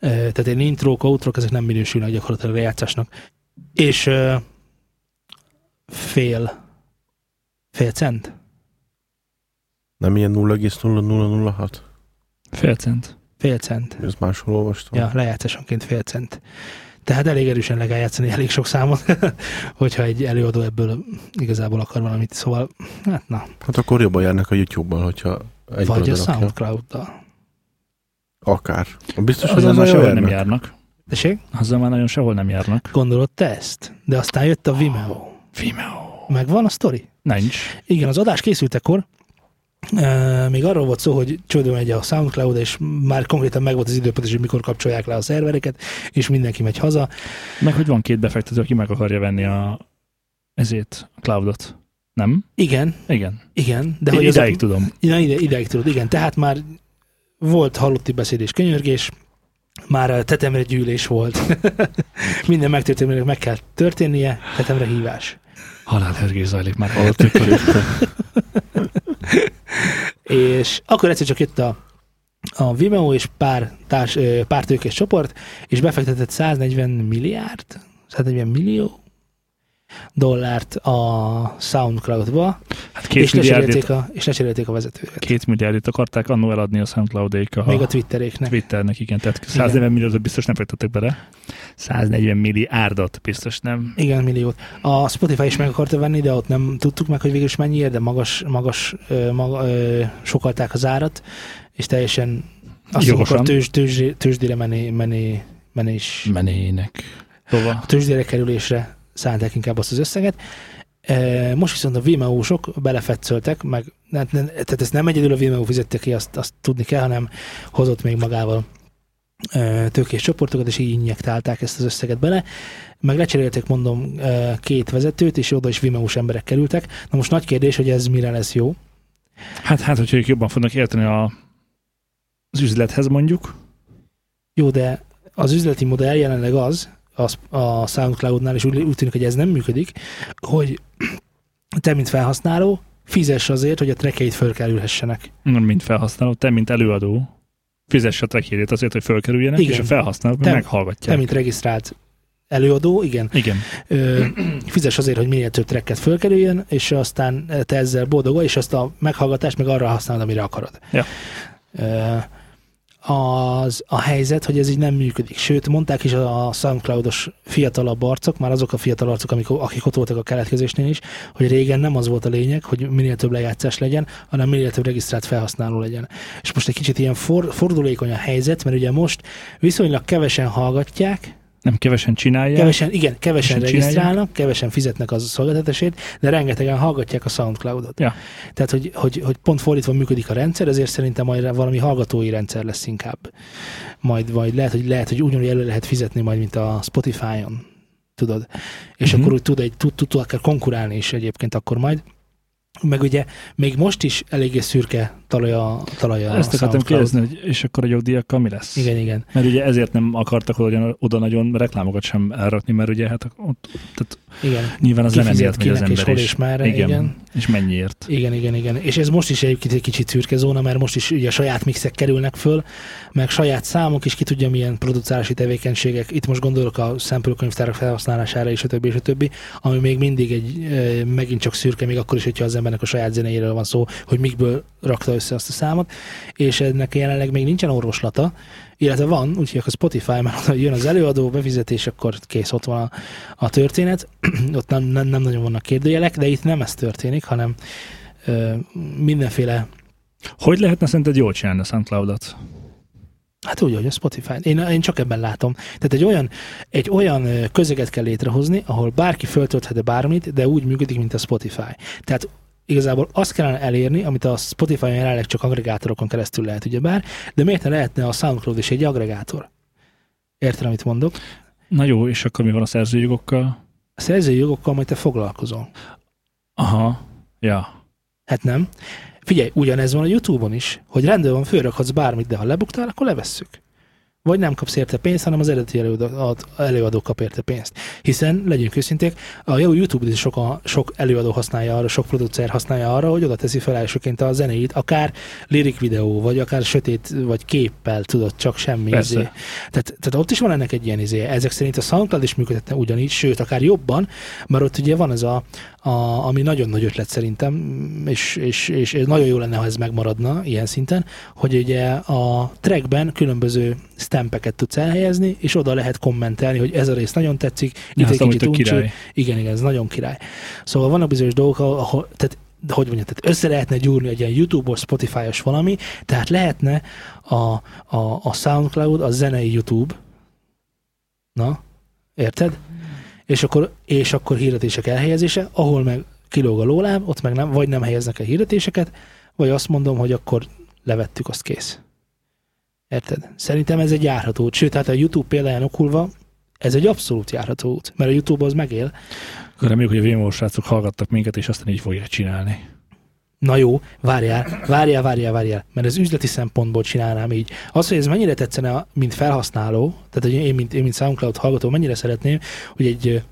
tehát egy intrók, outrók, ezek nem minősülnek gyakorlatilag lejátszásnak. És fél, fél cent? Nem ilyen 0,0006? Fél cent. Fél cent. Ez máshol olvastam. Ja, lejátszásonként fél cent. Tehát elég erősen le kell játszani elég sok számot, hogyha egy előadó ebből igazából akar valamit. Szóval, hát na, Hát akkor jobban járnak a YouTube-ban, hogyha egy vagy a. Soundcloud-dal. Akár. Biztos, hogy Azzal sehol nem járnak. Tessék? Azzal már nagyon sehol nem járnak. Gondolod te ezt? De aztán jött a Vimeo. Vimeo. Megvan a sztori? Nincs. Igen, az adás készültekor Uh, még arról volt szó, hogy csődön megy a SoundCloud, és már konkrétan megvolt az időpont, hogy mikor kapcsolják le a szervereket, és mindenki megy haza. Meg hogy van két befektető, aki meg akarja venni a ezért a cloudot. Nem? Igen, Igen. igen. De hogy Idáig azok, tudom. Na, ide, ideig tudod, igen. Tehát már volt halotti beszéd és könyörgés, már a tetemre gyűlés volt. Minden megtörténőnek meg kell történnie, tetemre hívás. Halálhörgés zajlik már körül. És akkor egyszer csak jött a, a Vimeo és pár, társ, pár tőkés csoport, és befektetett 140 milliárd, 140 millió dollárt a SoundCloud-ba, Hát két és lecserélték, a, és lecserélték a vezetőket. két milliárdért akarták annó eladni a SoundCloud-ék a, Még a Twitteréknek. Twitternek, igen. Tehát 140 milliót biztos nem fektettek bele. 140 milliárdot biztos nem. Igen, milliót. A Spotify is meg akarta venni, de ott nem tudtuk meg, hogy végül is mennyiért, de magas, magas maga, sokalták az árat, és teljesen azt akkor tőzs, tőzs, tőzsdére menni, menni, menés, Menének. Hova? a tőzsdére kerülésre szánták inkább azt az összeget. E, Most viszont a Vimeo-sok belefetszöltek, meg ne- tehát ezt nem egyedül a Vimeo fizette ki, azt, azt tudni kell, hanem hozott még magával e, tőkés csoportokat, és így injektálták ezt az összeget bele. Meg lecserélték, mondom, e, két vezetőt, és oda is Vimeo-s emberek kerültek. Na most nagy kérdés, hogy ez mire lesz jó. Hát, hát, hogyha ők jobban fognak érteni a, az üzlethez mondjuk. Jó, de az üzleti modell jelenleg az, az a SoundCloud-nál, és úgy, úgy tűnik, hogy ez nem működik, hogy te, mint felhasználó, fizess azért, hogy a trekeit fölkerülhessenek. Nem mint felhasználó, te, mint előadó, fizess a trackjét azért, hogy fölkerüljenek, Igen. és a felhasználók Te- meg meghallgatják. Te, mint regisztrált előadó, igen, Igen. ö, fizess azért, hogy minél több tracket fölkerüljön, és aztán te ezzel boldog vagy, és azt a meghallgatást meg arra használod, amire akarod. Ja. Ö, az a helyzet, hogy ez így nem működik. Sőt, mondták is a SoundCloud-os fiatalabb arcok, már azok a fiatal arcok, amik, akik ott voltak a keletkezésnél is, hogy régen nem az volt a lényeg, hogy minél több lejátszás legyen, hanem minél több regisztrált felhasználó legyen. És most egy kicsit ilyen for, fordulékony a helyzet, mert ugye most viszonylag kevesen hallgatják, Nem kevesen csinálják. Kevesen, igen, kevesen Kevesen regisztrálnak, kevesen fizetnek az szolgáltatásért, de rengetegen hallgatják a SoundCloud-ot. Ja. Tehát, hogy, hogy, hogy pont fordítva működik a rendszer, ezért szerintem majd valami hallgatói rendszer lesz inkább. Majd, majd lehet, hogy, lehet, hogy ugyanúgy elő lehet fizetni majd, mint a Spotify-on. Tudod? És Mhm. akkor úgy tud, egy, tud, tud, tud akár konkurálni is egyébként akkor majd. Meg ugye még most is eléggé szürke talaja, talaja Ezt a akartam kérdezni, hogy és akkor a jogdíjakkal mi lesz? Igen, igen. Mert ugye ezért nem akartak oda, oda nagyon reklámokat sem elrakni, mert ugye hát ott, tehát igen. nyilván az nem megy az kinek és ember hol is. és merre. Igen. igen. És mennyiért. Igen, igen, igen. És ez most is egyébként egy kicsit szürke zóna, mert most is ugye saját mixek kerülnek föl, meg saját számok, és ki tudja milyen producerási tevékenységek. Itt most gondolok a szempülkönyvtárak felhasználására, és a többi, és a többi, ami még mindig egy, e, megint csak szürke, még akkor is, hogyha az embernek a saját zenéjéről van szó, hogy mikből rakta össze azt a számot, és ennek jelenleg még nincsen orvoslata, illetve van, úgyhogy akkor Spotify már oda jön az előadó, befizetés, akkor kész, ott van a, a történet. ott nem, nem, nem nagyon vannak kérdőjelek, de itt nem ez történik, hanem ö, mindenféle, Hogy lehetne szerinted jól csinálni a SoundCloud-ot? hát úgy, hogy a Spotify. Én, én csak ebben látom. Tehát egy olyan, egy olyan közeget kell létrehozni, ahol bárki föltölthet bármit, de úgy működik, mint a Spotify. Tehát igazából azt kellene elérni, amit a Spotify-on jelenleg csak agregátorokon keresztül lehet, ugyebár, de miért ne lehetne a SoundCloud is egy agregátor? Érted, amit mondok? Na jó, és akkor mi van a szerzőjogokkal? A szerzői jogokkal majd te foglalkozol. Aha, ja. Hát nem. Figyelj, ugyanez van a YouTube-on is, hogy rendben van, fölrakhatsz bármit, de ha lebuktál, akkor levesszük. Vagy nem kapsz érte pénzt, hanem az eredeti előadó, kap érte pénzt. Hiszen, legyünk őszinték, a jó YouTube-t is sok, a, sok előadó használja arra, sok producer használja arra, hogy oda teszi fel elsőként a zenéit, akár lirik videó, vagy akár sötét, vagy képpel, tudod, csak semmi. Persze. Izé. Tehát, tehát ott is van ennek egy ilyen izé. Ezek szerint a SoundCloud is működhetne ugyanígy, sőt, akár jobban, mert ott ugye van ez a, a ami nagyon nagy ötlet szerintem, és, és, és ez nagyon jó lenne, ha ez megmaradna ilyen szinten, hogy ugye a trackben különböző stampeket tudsz elhelyezni, és oda lehet kommentelni, hogy ez a rész nagyon tetszik, itt Azt egy kicsit uncsi. Igen, igen, ez nagyon király. Szóval vannak bizonyos dolgok, ahol, tehát de hogy mondjam, tehát össze lehetne gyúrni egy ilyen YouTube-os, Spotify-os valami, tehát lehetne a, a, a SoundCloud, a zenei YouTube, na, érted? És akkor, és akkor hirdetések elhelyezése, ahol meg kilóg a lóláb, ott meg nem, vagy nem helyeznek el hirdetéseket, vagy azt mondom, hogy akkor levettük, azt kész. Érted? Szerintem ez egy járható út. Sőt, tehát a YouTube példáján okulva, ez egy abszolút járható út, mert a YouTube az megél. Akkor reméljük, hogy a VMO srácok hallgattak minket, és aztán így fogják csinálni. Na jó, várjál, várjál, várjál, várjál, mert ez üzleti szempontból csinálnám így. Az, hogy ez mennyire tetszene, mint felhasználó, tehát hogy én, mint, én, mint SoundCloud hallgató, mennyire szeretném, hogy egy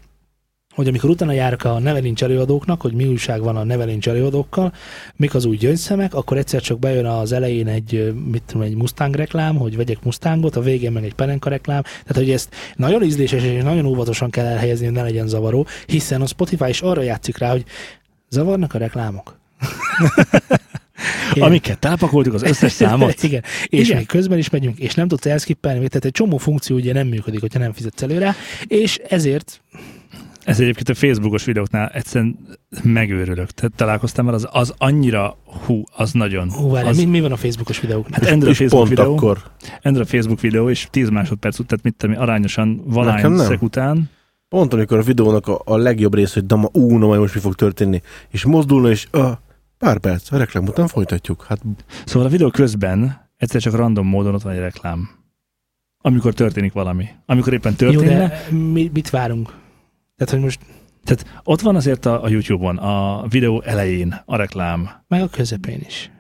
hogy amikor utána járok a Nevelincs előadóknak, hogy mi újság van a Nevelincs előadókkal, mik az új gyöngyszemek, akkor egyszer csak bejön az elején egy, mit tudom, egy Mustang reklám, hogy vegyek Mustangot, a végén meg egy Penenka reklám, tehát hogy ezt nagyon ízléses és nagyon óvatosan kell elhelyezni, hogy ne legyen zavaró, hiszen a Spotify is arra játszik rá, hogy zavarnak a reklámok. Én- Amiket elpakoltuk az összes számot. Igen. És Igen. még közben is megyünk, és nem tudsz elskippelni, tehát egy csomó funkció ugye nem működik, hogyha nem fizetsz előre, és ezért Ez egyébként a Facebookos videóknál egyszerűen megőrülök. Te találkoztam már, az, az annyira, hú, az nagyon. hú, várj, az, mi, mi van a Facebookos videóknál? hát Endre Facebook pont videó, akkor. Endre a Facebook videó, és 10 másodperc után, tehát mit tudom, arányosan valány szek után Pont amikor a videónak a, a legjobb rész, hogy dama, ú, na majd most mi fog történni, és mozdulna, és uh, pár perc, a reklám után folytatjuk. Hát Szóval a videó közben egyszer csak random módon ott van egy reklám. Amikor történik valami. Amikor éppen Jó, történne, de mi, mit várunk? Tehát, hogy most tehát ott van azért a, a YouTube-on, a videó elején a reklám. meg a közepén is.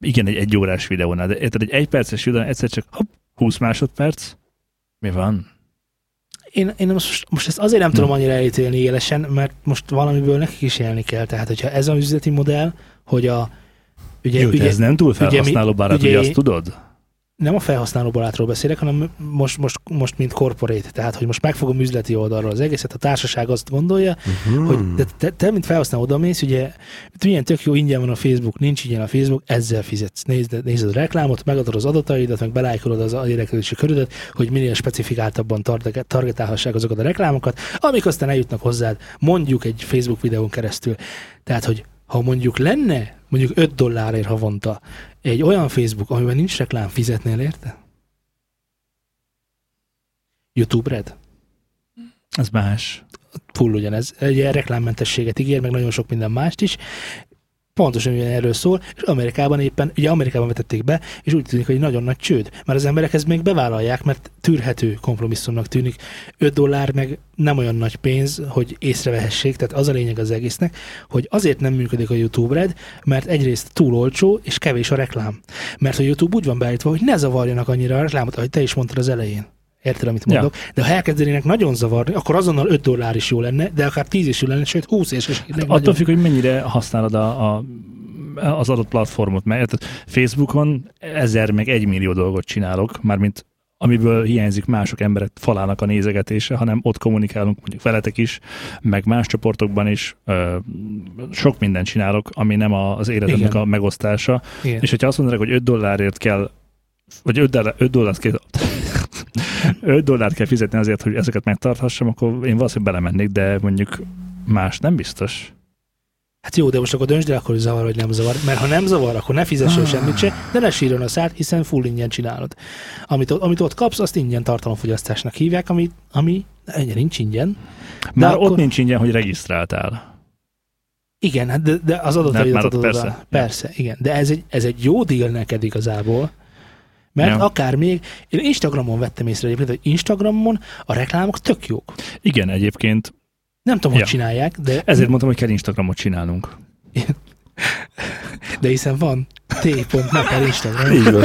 Igen, egy egy órás videónál, de érted, egy egy perces videó, egyszer csak hopp, 20 másodperc. Mi van? Én, én most, most ezt azért nem Hm. tudom annyira elítélni élesen, mert most valamiből nekik is élni kell. Tehát, hogyha ez az üzleti modell, hogy a ugye, Jó, ugye, ez nem túl ugye felhasználó ugye ugye én- azt tudod? Nem a felhasználó barátról beszélek, hanem most, most, most mint corporate. Tehát, hogy most megfogom üzleti oldalról az egészet, a társaság azt gondolja, hmm. hogy te, te, te, mint felhasználó oda mész, ugye milyen tök jó, ingyen van a Facebook, nincs ingyen a Facebook, ezzel fizetsz. Nézd, nézed a reklámot, megadod az adataidat, meg belájkolod az érdeklődési körödet, hogy minél specifikáltabban target- targetálhassák azokat a reklámokat, amik aztán eljutnak hozzád, mondjuk egy Facebook videón keresztül. Tehát, hogy ha mondjuk lenne mondjuk 5 dollárért havonta egy olyan Facebook, amiben nincs reklám, fizetnél érte? YouTube Red? Ez más. full ugyanez. Egy reklámmentességet ígér, meg nagyon sok minden mást is. Pontosan ugyan erről szól, és Amerikában éppen, ugye Amerikában vetették be, és úgy tűnik, hogy nagyon nagy csőd. Mert az emberek ezt még bevállalják, mert tűrhető kompromisszumnak tűnik. 5 dollár meg nem olyan nagy pénz, hogy észrevehessék, tehát az a lényeg az egésznek, hogy azért nem működik a YouTube Red, mert egyrészt túl olcsó, és kevés a reklám. Mert a YouTube úgy van beállítva, hogy ne zavarjanak annyira a reklámot, ahogy te is mondtad az elején. Érted, amit Ja. mondok? De ha elkezdenének nagyon zavarni, akkor azonnal 5 dollár is jó lenne, de akár 10 is jó lenne, sőt 20 és is. Hát attól függ, hogy mennyire használod a, a, az adott platformot, mert Facebookon ezer meg egy millió dolgot csinálok, mármint amiből hiányzik mások emberek falának a nézegetése, hanem ott kommunikálunk mondjuk veletek is, meg más csoportokban is. Ö, sok mindent csinálok, ami nem az életemnek Igen. a megosztása. Igen. És hogyha azt mondanak, hogy 5 dollárért kell, vagy 5, dollár, 5 dollárt kell, 5 dollárt kell fizetni azért, hogy ezeket megtarthassam, akkor én valószínűleg belemennék, de mondjuk más nem biztos. Hát jó, de most akkor döntsd el, akkor hogy zavar, vagy nem zavar. Mert ha nem zavar, akkor ne fizessél Ah. semmit se, de ne sírjon a szád, hiszen full ingyen csinálod. Amit, ott- amit ott kapsz, azt ingyen tartalomfogyasztásnak hívják, ami, ami ennyi nincs ingyen. Már akkor- ott nincs ingyen, hogy regisztráltál. Igen, hát de, de az De adataidat már ott adod persze. oda. Persze, igen. De ez egy, ez egy jó deal neked igazából. Mert Ja. akár még, én Instagramon vettem észre egyébként, hogy Instagramon a reklámok tök jók. Igen, egyébként Nem tudom, Ja. hogy csinálják, de, ezért mondtam, hogy kell Instagramot csinálnunk. de hiszen van t.me per Instagram. így van.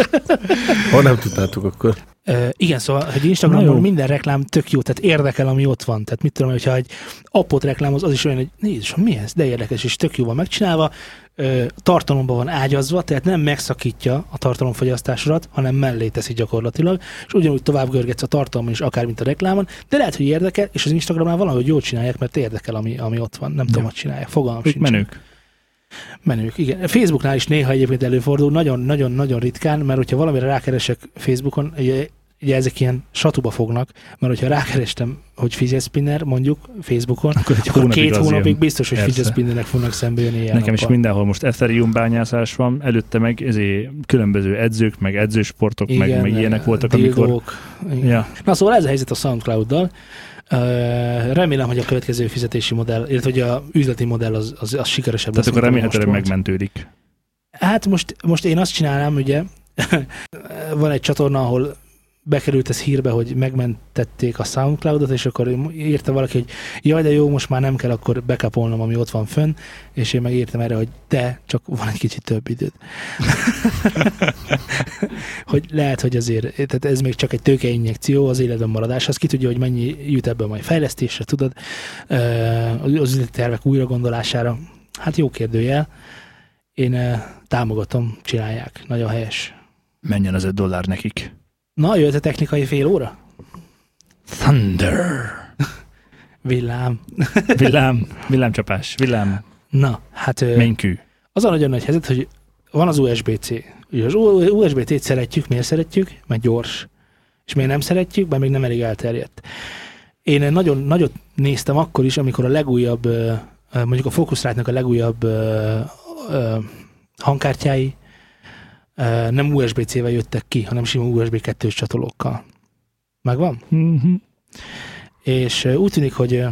Ha nem tudtátok, akkor Uh, igen, szóval, Na Instagramon minden reklám tök jó, tehát érdekel, ami ott van. Tehát mit tudom, hogyha egy appot reklámoz, az is olyan, hogy nézd, mi ez, de érdekes, és tök jó van megcsinálva, uh, tartalomban van ágyazva, tehát nem megszakítja a tartalomfogyasztásodat, hanem mellé teszi gyakorlatilag, és ugyanúgy tovább görgetsz a tartalomon is, akár mint a reklámon, de lehet, hogy érdekel, és az Instagramnál valahogy jól csinálják, mert érdekel, ami, ami ott van. Nem tudom, Ja. hogy csinálják. Fogalmam sincs. menők. Menők, igen. Facebooknál is néha egyébként előfordul, nagyon-nagyon-nagyon ritkán, mert hogyha valamire rákeresek Facebookon, ugye, ugye ezek ilyen satuba fognak, mert hogyha rákerestem, hogy fidget spinner, mondjuk Facebookon, Akkor egy akkor hónapig két hónapig ilyen. biztos, hogy Persze. fidget spinnernek fognak szembe jönni ilyen Nekem is nappal. mindenhol most Ethereum bányászás van, előtte meg ezért különböző edzők, meg edzősportok, meg, meg ilyenek voltak, amikor... dildók. Igen. Ja, Na szóval ez a helyzet a SoundCloud-dal. Uh, remélem, hogy a következő fizetési modell, illetve hogy a üzleti modell az, az, az sikeresebb tehát lesz, akkor mint ami remélhetőleg megmentődik. Hát most, most én azt csinálnám, ugye, van egy csatorna, ahol bekerült ez hírbe, hogy megmentették a Soundcloudot, és akkor írta valaki, hogy jaj, de jó, most már nem kell akkor bekapolnom, ami ott van fönn, és én megírtam erre, hogy de, csak van egy kicsit több időd. hogy lehet, hogy azért, tehát ez még csak egy tőkeinjekció az életben maradás, az ki tudja, hogy mennyi jut ebből majd fejlesztésre, tudod, az üzleti tervek újra gondolására, hát jó kérdőjel. Én támogatom, csinálják. Nagyon helyes. Menjen az 5 dollár nekik. Na, jöhet a technikai fél óra? Thunder. Villám. Villám, villámcsapás, villám, Na, hát ö, mennykű. az a nagyon nagy helyzet, hogy van az USB-C. Ugye az U- USB-C-t szeretjük, miért szeretjük? Mert gyors. És miért nem szeretjük? Mert még nem elég elterjedt. Én nagyon nagyot néztem akkor is, amikor a legújabb, mondjuk a Focusrite-nak a legújabb hangkártyái nem USB-C-vel jöttek ki, hanem sima USB 2-s csatolókkal. Megvan? Mhm. és úgy tűnik, hogy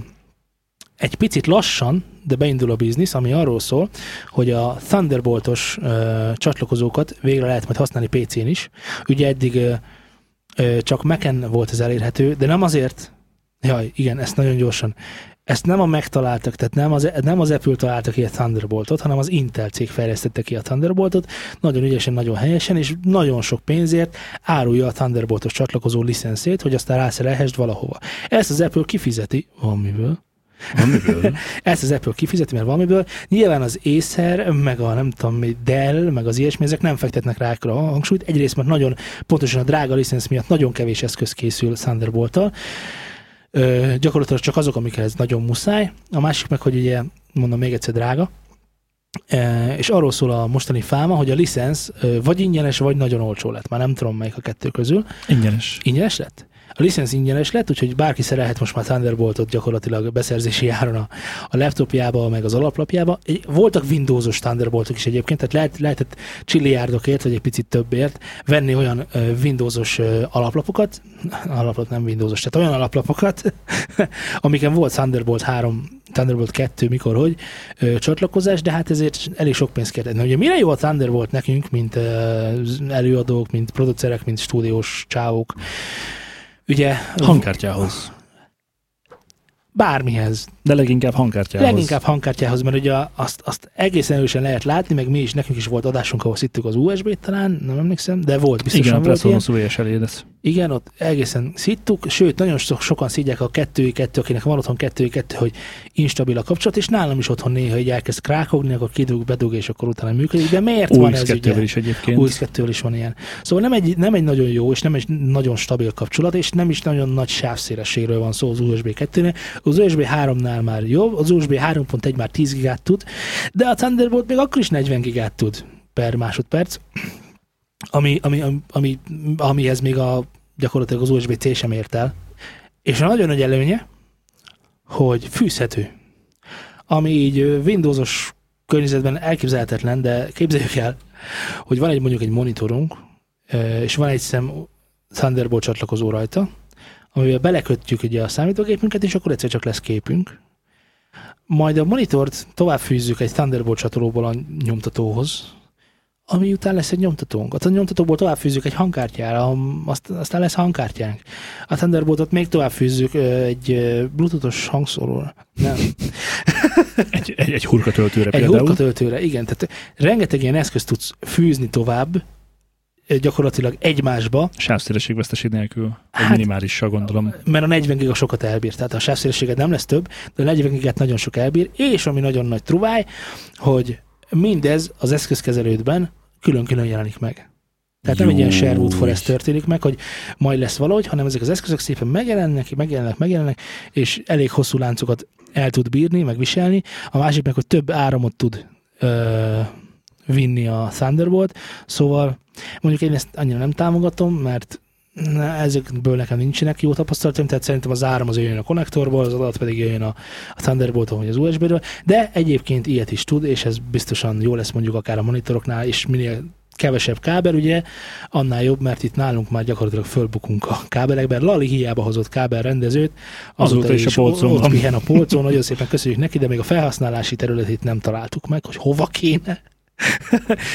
egy picit lassan, de beindul a biznisz, ami arról szól, hogy a Thunderboltos ö, csatlakozókat végre lehet majd használni PC-n is. Ugye eddig ö, ö, csak Mac-en volt ez elérhető, de nem azért, jaj, igen, ezt nagyon gyorsan, ezt nem a megtaláltak, tehát nem az, nem az Apple találta ki a Thunderboltot, hanem az Intel cég fejlesztette ki a Thunderboltot, nagyon ügyesen, nagyon helyesen, és nagyon sok pénzért árulja a Thunderboltos csatlakozó licenszét, hogy aztán rászerelhessd valahova. Ezt az Apple kifizeti, valamiből, Amiből? ezt az Apple kifizeti, mert valamiből. Nyilván az Acer, meg a nem tudom, Dell, meg az ilyesmi, ezek nem fektetnek rá ekkora hangsúlyt. Egyrészt, mert nagyon pontosan a drága licensz miatt nagyon kevés eszköz készül thunderbolt Ö, gyakorlatilag csak azok, amikhez nagyon muszáj. A másik meg, hogy ugye, mondom még egyszer drága, E, és arról szól a mostani fáma, hogy a licensz vagy ingyenes, vagy nagyon olcsó lett. Már nem tudom melyik a kettő közül. Ingyenes. Ingyenes lett? A licensz ingyenes lett, úgyhogy bárki szerelhet most már Thunderboltot gyakorlatilag beszerzési áron a, a laptopjába, meg az alaplapjába. Voltak Windowsos Thunderboltok is egyébként, tehát lehet, lehetett csilliárdokért, vagy egy picit többért venni olyan Windowsos alaplapokat, alaplap nem Windowsos, tehát olyan alaplapokat, amiken volt Thunderbolt 3, Thunderbolt 2, mikor, hogy ö, csatlakozás, de hát ezért elég sok pénzt kérdezni. Ugye mire jó a Thunderbolt nekünk, mint ö, előadók, mint producerek, mint stúdiós csávók? Ugye Hangkártyához. bármihez, De leginkább hangkártyához. leginkább hangkártyához, mert ugye azt, azt egészen erősen lehet látni, meg mi is, nekünk is volt adásunk, ahol szittük az USB-t talán, nem emlékszem, de volt, biztosan Igen, volt ilyen. VS elédes. Igen, ott egészen szittuk, sőt, nagyon so- sokan szidják a kettői kettő, akinek van otthon kettői kettő, hogy instabil a kapcsolat, és nálam is otthon néha így elkezd krákogni, akkor kidug, bedug, és akkor utána működik. De miért van ez ugye? UX2-vel is egyébként. UX2-vel is van ilyen. Szóval nem egy, nem egy nagyon jó, és nem egy nagyon stabil kapcsolat, és nem is nagyon nagy sávszélességről van szó az USB 2-nél. Az USB 3-nál már jobb, az USB 3.1 már 10 gigát tud, de a Thunderbolt még akkor is 40 gigát tud per másodperc, ami, ami, ami, ami amihez még a, gyakorlatilag az USB-C sem ért el. És a nagyon nagy előnye, hogy fűzhető. Ami így Windowsos környezetben elképzelhetetlen, de képzeljük el, hogy van egy mondjuk egy monitorunk, és van egy szem Thunderbolt csatlakozó rajta, amivel belekötjük ugye a számítógépünket, és akkor egyszer csak lesz képünk. Majd a monitort tovább fűzzük egy Thunderbolt csatolóból a nyomtatóhoz, ami után lesz egy nyomtatónk. A nyomtatóból tovább fűzzük egy hangkártyára, azt, aztán lesz hangkártyánk. A Thunderboltot még tovább fűzzük ö, egy bluetoothos hangszóróra. Nem. Egy, egy, egy hurka töltőre Egy például. hurkatöltőre, igen. Tehát rengeteg ilyen eszközt tudsz fűzni tovább, gyakorlatilag egymásba, Sávszélességveszteség nélkül. Egy Hát- minimálissal gondolom. mert a 40 giga sokat elbír, tehát a sávszélességed nem lesz több, de a 40 gigát nagyon sok elbír, és ami nagyon nagy truváj, hogy mindez az eszközkezelődben külön-külön jelenik meg. Tehát nem egy ilyen Jó. Sherwood Forest történik meg, hogy majd lesz valahogy, hanem ezek az eszközök szépen megjelennek, megjelennek, megjelennek, és elég hosszú láncokat el tud bírni, megviselni. A másik meg, hogy több áramot tud ö, vinni a Thunderbolt, szóval mondjuk én ezt annyira nem támogatom, mert ezekből nekem nincsenek jó tapasztalataim, tehát szerintem az áram az jöjjön a konnektorból, az adat pedig jöjjön a, a Thunderbolton vagy az USB-ről, de egyébként ilyet is tud, és ez biztosan jó lesz mondjuk akár a monitoroknál, és minél kevesebb kábel, ugye, annál jobb, mert itt nálunk már gyakorlatilag fölbukunk a kábelekben. Lali hiába hozott kábelrendezőt, Azóta is a polcon ott pihen a polcon, nagyon szépen köszönjük neki, de még a felhasználási területét nem találtuk meg, hogy hova kéne.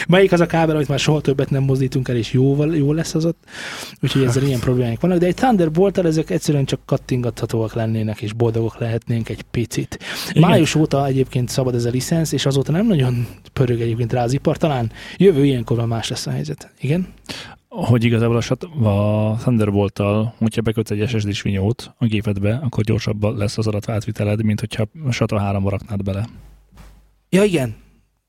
Melyik az a kábel, amit már soha többet nem mozdítunk el, és jó, jó lesz az ott. Úgyhogy ezzel ilyen problémáink vannak, de egy thunderbolt ezek egyszerűen csak kattingathatóak lennének, és boldogok lehetnénk egy picit. Igen. Május óta egyébként szabad ez a licensz, és azóta nem nagyon pörög egyébként rá az ipar, talán jövő ilyenkor már más lesz a helyzet. Igen? Hogy igazából a, sat- a Thunderbolt-tal, hogyha bekötsz egy SSD-s vinyót a gépedbe, akkor gyorsabb lesz az adatváltviteled, mint hogyha a SATA 3-ba raknád bele. Ja igen,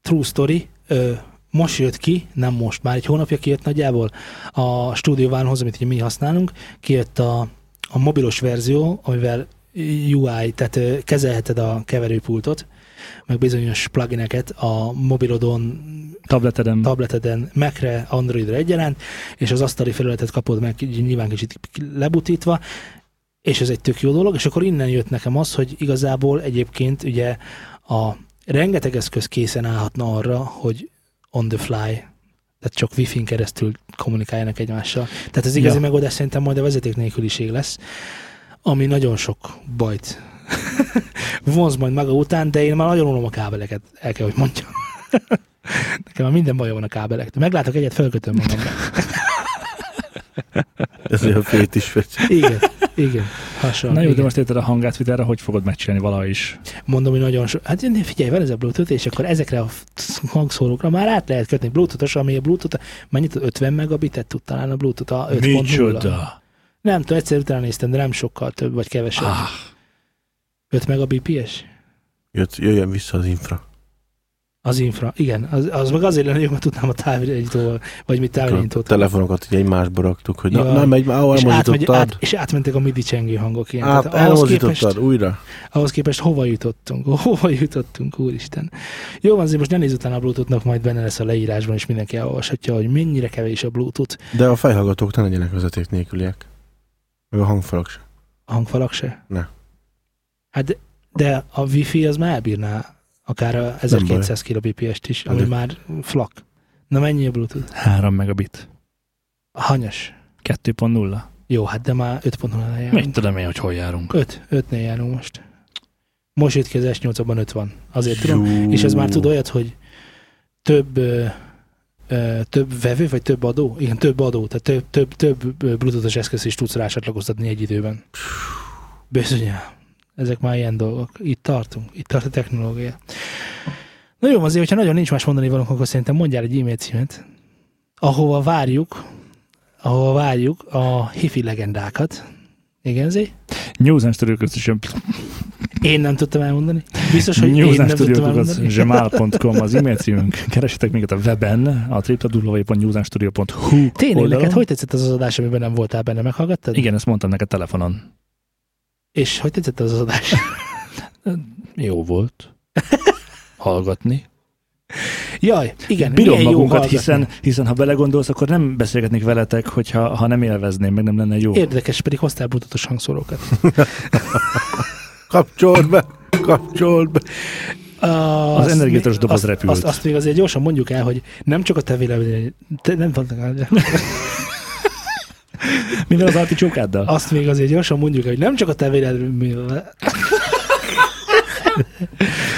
true story. Ö, most jött ki, nem most, már egy hónapja kijött nagyjából a Studio One-hoz, amit mi használunk, kijött a, a mobilos verzió, amivel UI, tehát ö, kezelheted a keverőpultot, meg bizonyos plugineket a mobilodon, Tableteden tableteden, Mac-re, Androidra egyaránt, és az asztali felületet kapod meg nyilván kicsit lebutítva, és ez egy tök jó dolog, és akkor innen jött nekem az, hogy igazából egyébként ugye a rengeteg eszköz készen állhatna arra, hogy on the fly, tehát csak wifi-n keresztül kommunikáljanak egymással. Tehát az igazi Ja. megoldás szerintem majd a vezeték nélküliség lesz. ami nagyon sok bajt vonz majd maga után, de én már nagyon unom a kábeleket, el kell, hogy mondjam. Nekem már minden bajom van a kábelektől. Meglátok egyet, felkötöm magamra. Ez olyan fét is vagy. Igen, igen. Hasonló. Na jó, de igen. most érted a hangátvitelre, hogy fogod megcsinálni valaha is? Mondom, hogy nagyon sok. Hát én- figyelj, van ez a Bluetooth, és akkor ezekre a hangszórókra már át lehet kötni Bluetooth-os, ami a Bluetooth, mennyit, 50 megabitet tud talán a Bluetooth a 5.0. Nem tudom, egyszer utána néztem, de nem sokkal több, vagy kevesebb. Ah, 5 megabps? Jött, jöjjön vissza az infra. Az infra, igen. Az, az meg azért lenne jó, mert tudnám a távirányítóval, vagy mit A távirányítót. telefonokat így egymásba raktuk, hogy na, Ja. nem megy, ahol és, átmegy, át, és átmentek a midi csengő hangok ilyen. Át, Tehát ahhoz, képest, újra. ahhoz képest hova jutottunk? Hova jutottunk, úristen. Jó van, azért most ne nézz utána a Bluetoothnak, majd benne lesz a leírásban, és mindenki elolvashatja, hogy mennyire kevés a Bluetooth. De a fejhallgatók ne legyenek vezeték nélküliek. Meg a hangfalak se. A hangfalak se? Ne. Hát de, de a Wi-Fi az már elbírná akár a 1200 kbps-t is, ami De- már flak. Na mennyi a Bluetooth? 3 megabit. Hanyas? 2.0. Jó, hát de már 5.0-nál Mit járunk. tudom én, hogy hol járunk. 5, 5-nél járunk most. Most jött ki az S8-ban 5 van. Azért tudom. Jú. És ez már tud olyat, hogy több ö, ö, több vevő, vagy több adó? Igen, több adó, tehát több, több, több ö, bluetoothos eszköz is tudsz rásatlakoztatni egy időben. Bizonyá. Ezek már ilyen dolgok. Itt tartunk. Itt tart a technológia. Na jó, azért, hogyha nagyon nincs más mondani valónk, akkor szerintem mondjál egy e-mail címet, ahova várjuk, ahova várjuk a hifi legendákat. Igen, Zé? News and Studio Közösen Én nem tudtam elmondani. Biztos, hogy én News nem and tudtam elmondani. az e-mail címünk. Keresetek minket a weben, a www.newsandstudio.hu Tényleg, oldalon. neked hogy tetszett az az adás, amiben nem voltál benne? Meghallgattad? Igen, ezt mondtam neked telefonon. És hogy tetszett az adás? Jó volt. Hallgatni. Jaj, igen, Bírom jó magunkat, hallgatni. hiszen, hiszen ha belegondolsz, akkor nem beszélgetnék veletek, hogyha, ha nem élvezném, meg nem lenne jó. Érdekes, pedig hoztál bluetoothos hangszórókat. Kapcsold be! Kapcsold be! Uh, Az még- doboz azt, repült. Azt, azt még azért gyorsan mondjuk el, hogy nem csak a te véleményed, te nem Mivel az articsókáddal? azt még azért gyorsan mondjuk hogy nem csak a te véleményed,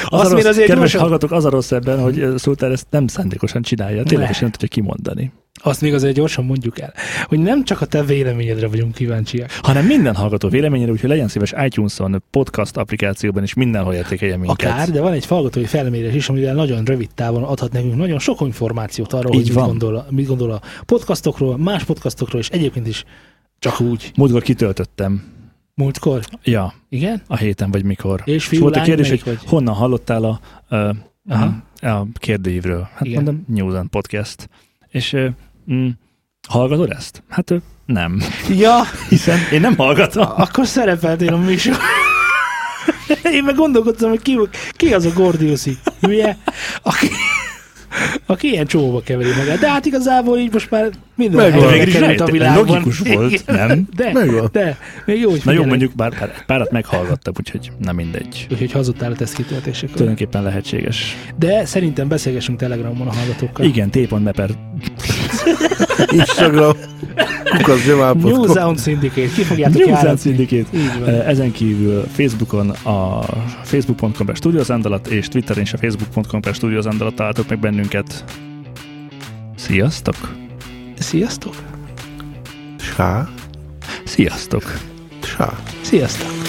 Az azt a rossz, azért kedves gyorsan, hallgatók, az a rossz ebben, hogy ö, Szultán ezt nem szándékosan csinálja. Tényleg Ne. nem tudja kimondani. Azt még azért gyorsan mondjuk el, hogy nem csak a te véleményedre vagyunk kíváncsiak. Hanem minden hallgató véleményére, úgyhogy legyen szíves iTunes-on, podcast applikációban is mindenhol értékelje minket. Akár, de van egy hallgatói felmérés is, amivel nagyon rövid távon adhat nekünk nagyon sok információt arról, Így hogy mit gondol, a, mit gondol a podcastokról, más podcastokról, és egyébként is csak úgy. Múltkor kitöltöttem. Múltkor? Ja, Igen? a héten vagy mikor. És fiú, volt a kérdés, hogy vagy? honnan hallottál a, a, Aha. a kérdőívről. Hát Igen. mondom, News and Podcast. És mm, hallgatod ezt? Hát ö, nem. Ja, Hiszen én nem hallgatom. akkor szerepeltél a műsor. Én meg gondolkodtam, hogy ki, ki az a Gordiuszi hülye, aki, aki ilyen csóba keveri magát. De hát igazából így most már minden Megvan. helyre került a világban. logikus volt, Igen. nem? De, Megvan. de, még jó, hogy Na jó, mondjuk bár, bár párat meghallgattam, úgyhogy nem mindegy. Úgyhogy hazudtál a teszt kitöltésekor. Tulajdonképpen lehetséges. De szerintem beszélgessünk Telegramon a hallgatókkal. Igen, t.me per Instagram. Kukasz New Jamal.com. Sound Syndicate, ki fogjátok New Sound? Syndicate. Ezen kívül Facebookon a facebook.com per studiozandalat és Twitteren is a facebook.com per studiozandalat találtok meg bennünket. Sziasztok! Sziasztok! Sá. Sziasztok! Sá. Sziasztok!